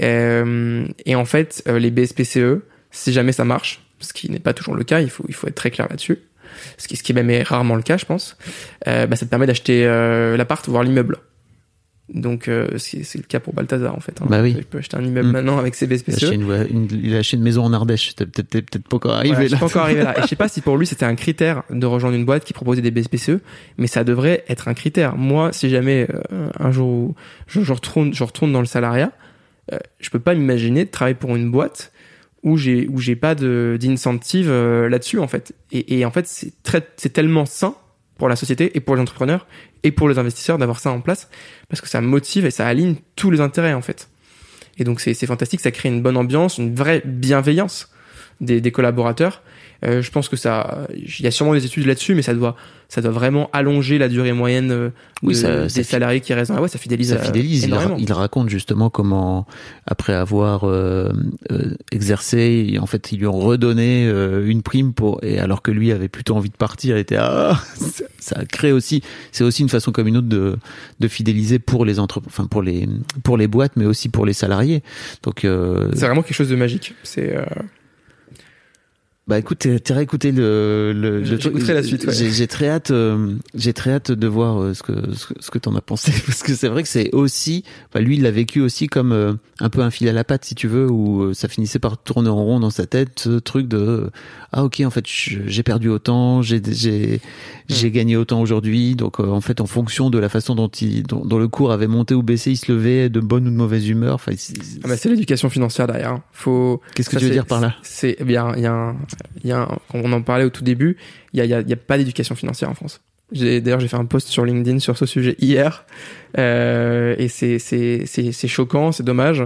Euh, et en fait, euh, les BSPCE, si jamais ça marche, ce qui n'est pas toujours le cas, il faut, il faut être très clair là-dessus, ce qui, ce qui même est rarement le cas, je pense, euh, bah, ça te permet d'acheter l'appart, voire l'immeuble. Donc, euh, c'est le cas pour Balthazar, en fait. hein. Bah oui. Il peut acheter un immeuble Mm. maintenant avec ses Il a BSPCE. acheté une, une- il a acheté une maison en Ardèche. T'es peut-être peut-être pas encore arrivé Voilà, je là. suis pas encore arrivé là. Et je sais pas si pour lui c'était un critère de rejoindre une boîte qui proposait des BSPCE, mais ça devrait être un critère. Moi, si jamais euh, un jour je, je retourne, je retourne dans le salariat, euh, je peux pas m'imaginer de travailler pour une boîte où j'ai où j'ai pas de d'incentive euh, là-dessus en fait. Et, et en fait, c'est très c'est tellement sain pour la société et pour les entrepreneurs et pour les investisseurs d'avoir ça en place parce que ça motive et ça aligne tous les intérêts en fait. Et donc c'est fantastique, ça crée une bonne ambiance, une vraie bienveillance des, des collaborateurs. Euh, je pense que ça, il y a sûrement des études là-dessus, mais ça doit, ça doit vraiment allonger la durée moyenne euh, Oui, de- ça- des ça salariés qui restent. la boîte. ça fidélise, Ça euh, fidélise. Il, énormément. il raconte justement comment, après avoir euh, euh, exercé, en fait, ils lui ont redonné euh, une prime pour, et alors que lui avait plutôt envie de partir, il était ah, ça- ça crée aussi, c'est aussi une façon comme une autre de, de fidéliser pour les entre, enfin pour les pour les boîtes, mais aussi pour les salariés. Donc euh, C'est vraiment quelque chose de magique. C'est euh, Bah écoute, t'es- réécouté le, le, le la suite, ouais. J'ai très hâte, euh, j'ai très hâte de voir euh, ce que ce que, ce que t'en as pensé parce que c'est vrai que c'est aussi, bah, lui il l'a vécu aussi comme euh, un peu un fil à la patte si tu veux où euh, ça finissait par tourner en rond dans sa tête ce truc de ah ok en fait j'ai perdu autant, j'ai j'ai Hmm. j'ai gagné autant aujourd'hui donc euh, en fait en fonction de la façon dont il dont, dont le cours avait monté ou baissé il se levait de bonne ou de mauvaise humeur. Enfin c'est- ah bah, l'éducation financière derrière. hein. Faut. qu'est-ce que ça, tu veux dire par là? C'est eh bien, il y a, un, il y a un- on en parlait au tout début. Il y a, a, a pas d'éducation financière en France. D'ailleurs, j'ai fait un post sur LinkedIn sur ce sujet hier, euh, et c'est choquant, c'est dommage.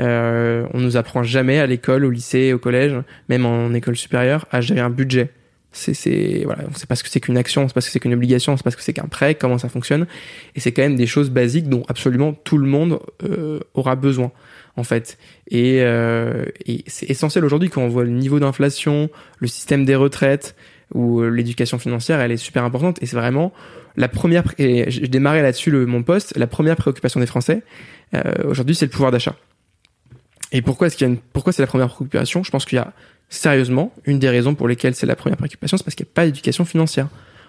Euh, on nous apprend jamais à l'école, au lycée, au collège, même en école supérieure, à gérer un budget. C'est voilà, on sait pas ce que c'est qu'une action, on sait pas ce que c'est qu'une obligation, on sait pas ce que c'est qu'un prêt, comment ça fonctionne, et c'est quand même des choses basiques dont absolument tout le monde euh, aura besoin en fait. Et, euh, et c'est essentiel aujourd'hui quand on voit le niveau d'inflation, le système des retraites ou euh, l'éducation financière, elle est super importante. Et c'est vraiment la première. Et j'ai démarré là-dessus mon poste. La première préoccupation des Français euh, aujourd'hui, c'est le pouvoir d'achat. Et pourquoi est-ce qu'il y a une, pourquoi c'est la première préoccupation? Je pense qu'il y a sérieusement une des raisons pour lesquelles c'est la première préoccupation, c'est parce qu'il n'y a pas d'éducation financière.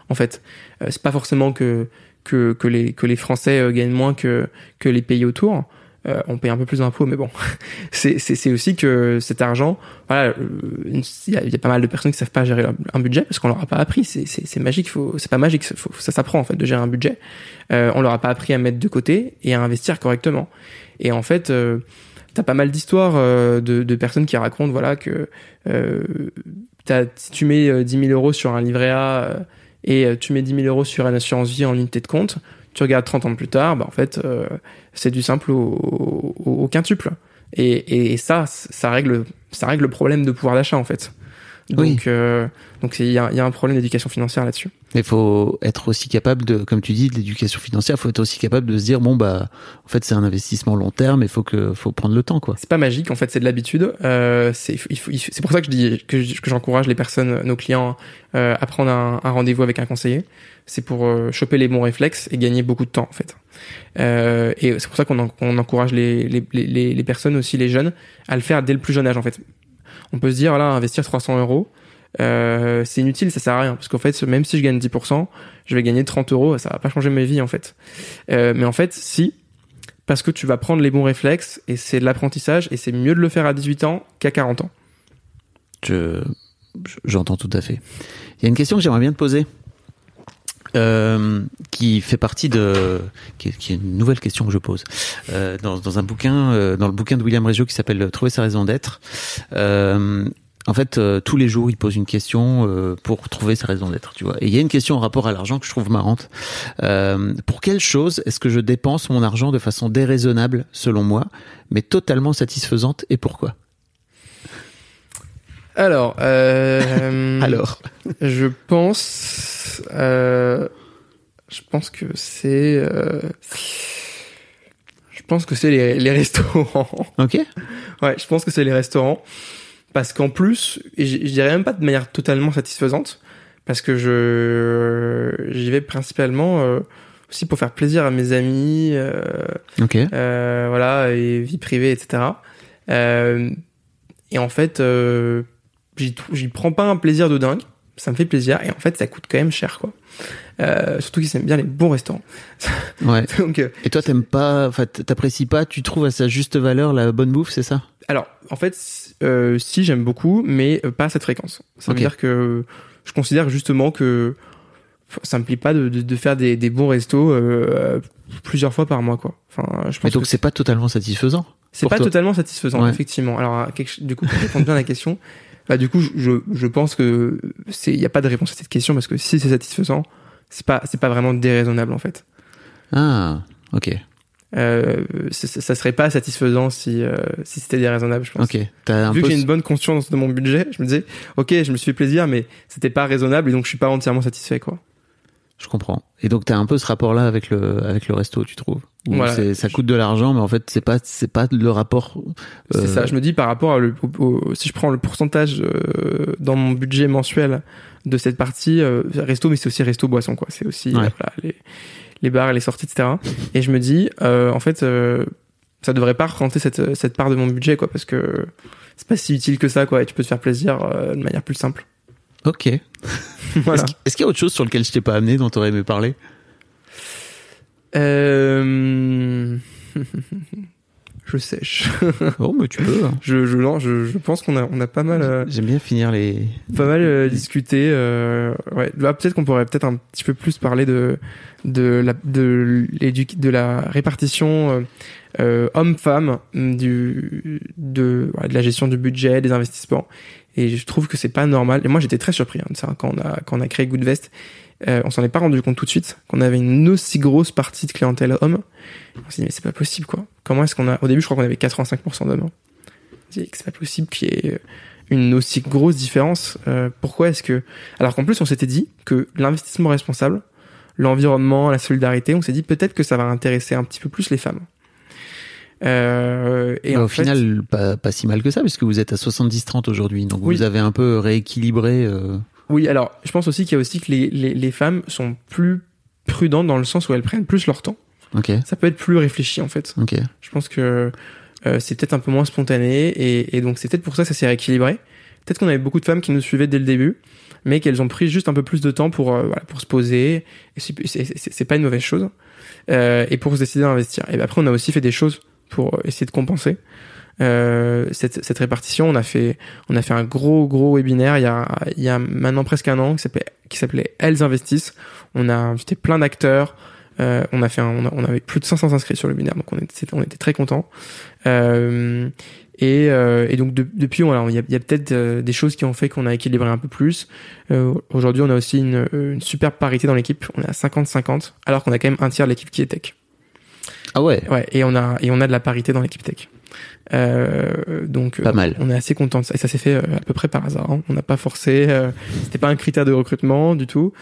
En fait, euh, c'est pas forcément que que, que les que les Français euh, gagnent moins que que les pays autour. Euh, on paye un peu plus d'impôts, mais bon, c'est aussi que cet argent, voilà, euh, il y a, pas mal de personnes qui savent pas gérer un budget parce qu'on leur a pas appris. C'est magique, faut c'est pas magique, faut, ça s'apprend en fait de gérer un budget. Euh, on leur a pas appris à mettre de côté et à investir correctement. Et en fait, euh, t'as pas mal d'histoires euh, de, de personnes qui racontent voilà que euh, t'as- si tu mets euh, 10 000 euros sur un livret A euh, et euh, tu mets 10 000 euros sur une assurance vie en unité de compte, tu regardes 30 ans plus tard, bah en fait euh, c'est du simple au, quintuple. Et, et ça, ça règle, ça règle le problème de pouvoir d'achat en fait. Donc, Oui. euh, donc il y a, y a un problème d'éducation financière là-dessus. Il faut être aussi capable de, comme tu dis, de l'éducation financière. Il faut être aussi capable de se dire bon bah, en fait c'est un investissement long terme. Il faut que, faut prendre le temps quoi. C'est pas magique, en fait, c'est de l'habitude. Euh, c'est c'est pour ça que je dis que je- que j'encourage les personnes, nos clients, euh, à prendre un, un rendez-vous avec un conseiller. C'est pour euh, choper les bons réflexes et gagner beaucoup de temps, en fait. Euh, et c'est pour ça qu'on en- encourage les, les, les, les personnes aussi, les jeunes, à le faire dès le plus jeune âge, en fait. On peut se dire, voilà, investir 300 euros, euh, c'est inutile, ça sert à rien, parce qu'en fait, même si je gagne 10%, je vais gagner 30 euros, ça va pas changer ma vie, en fait. Euh, mais en fait, si, parce que tu vas prendre les bons réflexes et c'est de l'apprentissage et c'est mieux de le faire à 18 ans qu'à 40 ans. Je, j'entends tout à fait. Il y a une question que j'aimerais bien te poser. Euh, qui fait partie de qui est, une nouvelle question que je pose euh, dans, dans un bouquin euh, dans le bouquin de William Reggio qui s'appelle Trouver sa raison d'être euh, en fait tous les jours il pose une question pour trouver sa raison d'être tu vois. Et il y a une question en rapport à l'argent que je trouve marrante. Pour quelle chose est-ce que je dépense mon argent de façon déraisonnable selon moi mais totalement satisfaisante et pourquoi? Alors, euh, alors je pense, euh, je pense que c'est, euh, je pense que c'est les, les restaurants. ok Ouais, je pense que c'est les restaurants. Parce qu'en plus, et je je dirais même pas de manière totalement satisfaisante, parce que je j'y vais principalement euh, aussi pour faire plaisir à mes amis, euh, ok euh, voilà, et vie privée, etc. Euh, et en fait, euh, j'y prends pas un plaisir de dingue, ça me fait plaisir, et en fait, ça coûte quand même cher, quoi. Euh, surtout qu'ils aiment bien les bons restaurants. ouais Donc, euh, Et toi, t'aimes pas, enfin, t'apprécies pas, tu trouves à sa juste valeur la bonne bouffe, c'est ça? Alors, en fait, euh, si j'aime beaucoup, mais pas à cette fréquence. Ça Ok. veut dire que je considère justement que ça me plaît pas de, de, de faire des, des bons restos plusieurs fois par mois, quoi. Enfin, je Mais donc c'est pas totalement satisfaisant. c'est pas toi? totalement satisfaisant, Ouais. effectivement. Alors, du coup, pour répondre bien à la question, bah du coup, je- je, pense que c'est il y a pas de réponse à cette question parce que si c'est satisfaisant, c'est pas c'est pas vraiment déraisonnable en fait. Ah, ok. euh, ça, serait pas satisfaisant si euh, si c'était déraisonnable, je pense. Ok. T'as un Vu peu. que j'ai une bonne conscience de mon budget, je me disais, ok, je me suis fait plaisir, mais c'était pas raisonnable et donc je suis pas entièrement satisfait, quoi. Je comprends. Et donc t'as un peu ce rapport-là avec le avec le resto, tu trouves? Où Voilà. c'est- ça coûte de l'argent, mais en fait c'est pas c'est pas le rapport. C'est euh, ça. Je me dis par rapport à le, au- au- si je prends le pourcentage euh, dans mon budget mensuel de cette partie euh, resto, mais c'est aussi resto boisson, quoi. C'est aussi Ouais. voilà, les les bars, les sorties, etc. Et je me dis, euh, en fait, euh, ça devrait pas représenter cette cette part de mon budget, quoi, parce que c'est pas si utile que ça, quoi. Et tu peux te faire plaisir euh, de manière plus simple. Ok. voilà. Est-ce qu'il y a autre chose sur lequel je t'ai pas amené dont t'aurais aimé parler? Euh... je sèche. Oh, mais tu peux. hein. je, je, non, je, je pense qu'on a, on a pas mal, euh, J'aime bien finir les. pas mal euh, discuté. Euh, ouais, là peut-être qu'on pourrait peut-être un petit peu plus parler de de la de la répartition euh, homme-femme du de, de la gestion du budget, des investissements. Et je trouve que c'est pas normal. Et moi j'étais très surpris hein, de ça quand on a quand on a créé Goodvest. Euh, on s'en est pas rendu compte tout de suite qu'on avait une aussi grosse partie de clientèle homme. On s'est dit mais c'est pas possible quoi. Comment est-ce qu'on a au début je crois qu'on avait 85% d'hommes. hein. On s'est dit que c'est pas possible qu'il y ait une aussi grosse différence. Euh, pourquoi est-ce que alors qu'en plus on s'était dit que l'investissement responsable, l'environnement, la solidarité, on s'est dit peut-être que ça va intéresser un petit peu plus les femmes. Euh, et Mais en au fait, final, pas, pas si mal que ça, puisque vous êtes à 70-30 aujourd'hui. Donc Oui. vous avez un peu rééquilibré. euh, oui. Alors je pense aussi qu'il y a aussi que les, les, les femmes sont plus prudentes dans le sens où elles prennent plus leur temps. Ok, Ça peut être plus réfléchi en fait. ok. Je pense que euh, c'est peut-être un peu moins spontané et, et donc c'est peut-être pour ça que ça s'est rééquilibré. Peut-être qu'on avait beaucoup de femmes qui nous suivaient dès le début, mais qu'elles ont pris juste un peu plus de temps pour euh, voilà, pour se poser. Et c'est- c'est c'est- c'est pas une mauvaise chose. Euh, et pour se décider à investir. Et après, on a aussi fait des choses pour essayer de compenser. Euh, cette, cette répartition, on a fait, on a fait un gros gros webinaire il y a, il y a maintenant presque un an qui s'appelait qui s'appelait Elles investissent. On a invité plein d'acteurs. Euh, on a fait, un- on, a- on avait plus de 500 inscrits sur le webinaire, donc on était, on était très contents. Euh, et, euh, et donc de- depuis, il y a, y a peut-être euh, des choses qui ont fait qu'on a équilibré un peu plus. Euh, Aujourd'hui, on a aussi une, une superbe parité dans l'équipe. On est à 50-50, alors qu'on a quand même un tiers de l'équipe qui est tech. Ah ouais, Ouais, et on a et on a de la parité dans l'équipe tech. Euh, donc Pas mal. On est assez content de ça. Et ça s'est fait euh, à peu près par hasard. hein. On n'a pas forcé. euh, C'était pas un critère de recrutement du tout.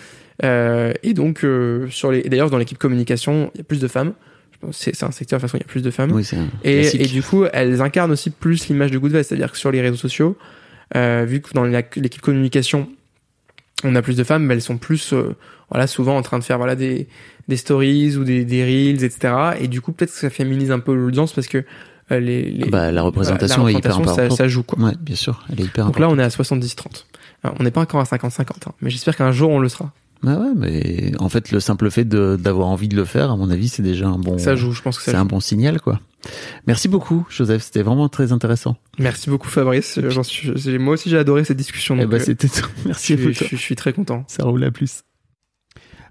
Euh, et donc euh, sur les. et D'ailleurs, dans l'équipe communication, il y a plus de femmes. Je pense que C'est c'est un secteur de toute façon, il y a plus de femmes. oui, c'est un Et, et du coup, elles incarnent aussi plus l'image de Goodvest, c'est-à-dire que sur les réseaux sociaux, euh, vu que dans l'équipe communication, on a plus de femmes, mais elles sont plus, euh, voilà, souvent en train de faire voilà des des stories ou des, des reels, etc. Et du coup, peut-être que ça féminise un peu l'audience parce que euh, les, les Bah, la représentation voilà, est la hyper représentation, ça, importante. ça joue quoi. Ouais, bien sûr, elle est hyper Donc là, importante. on est à 70-30. Alors, on n'est pas encore à 50-50, hein, mais j'espère qu'un jour on le sera. Bah ouais, mais en fait, le simple fait de- d'avoir envie de le faire, à mon avis, c'est déjà un bon. Ça joue, je pense que C'est un bon signal, quoi. Merci beaucoup, Joseph. C'était vraiment très intéressant. Merci beaucoup Fabrice. Suis, moi aussi j'ai adoré cette discussion. Eh Donc, ben, euh, c'était tout. Merci vous. je je suis très content. Ça roule à plus.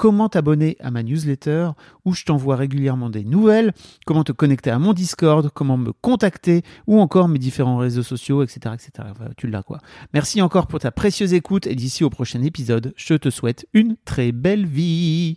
comment t'abonner à ma newsletter où je t'envoie régulièrement des nouvelles, comment te connecter à mon Discord, comment me contacter ou encore mes différents réseaux sociaux, etc. etc. Tu l'as quoi. Merci encore pour ta précieuse écoute et d'ici au prochain épisode, je te souhaite une très belle vie.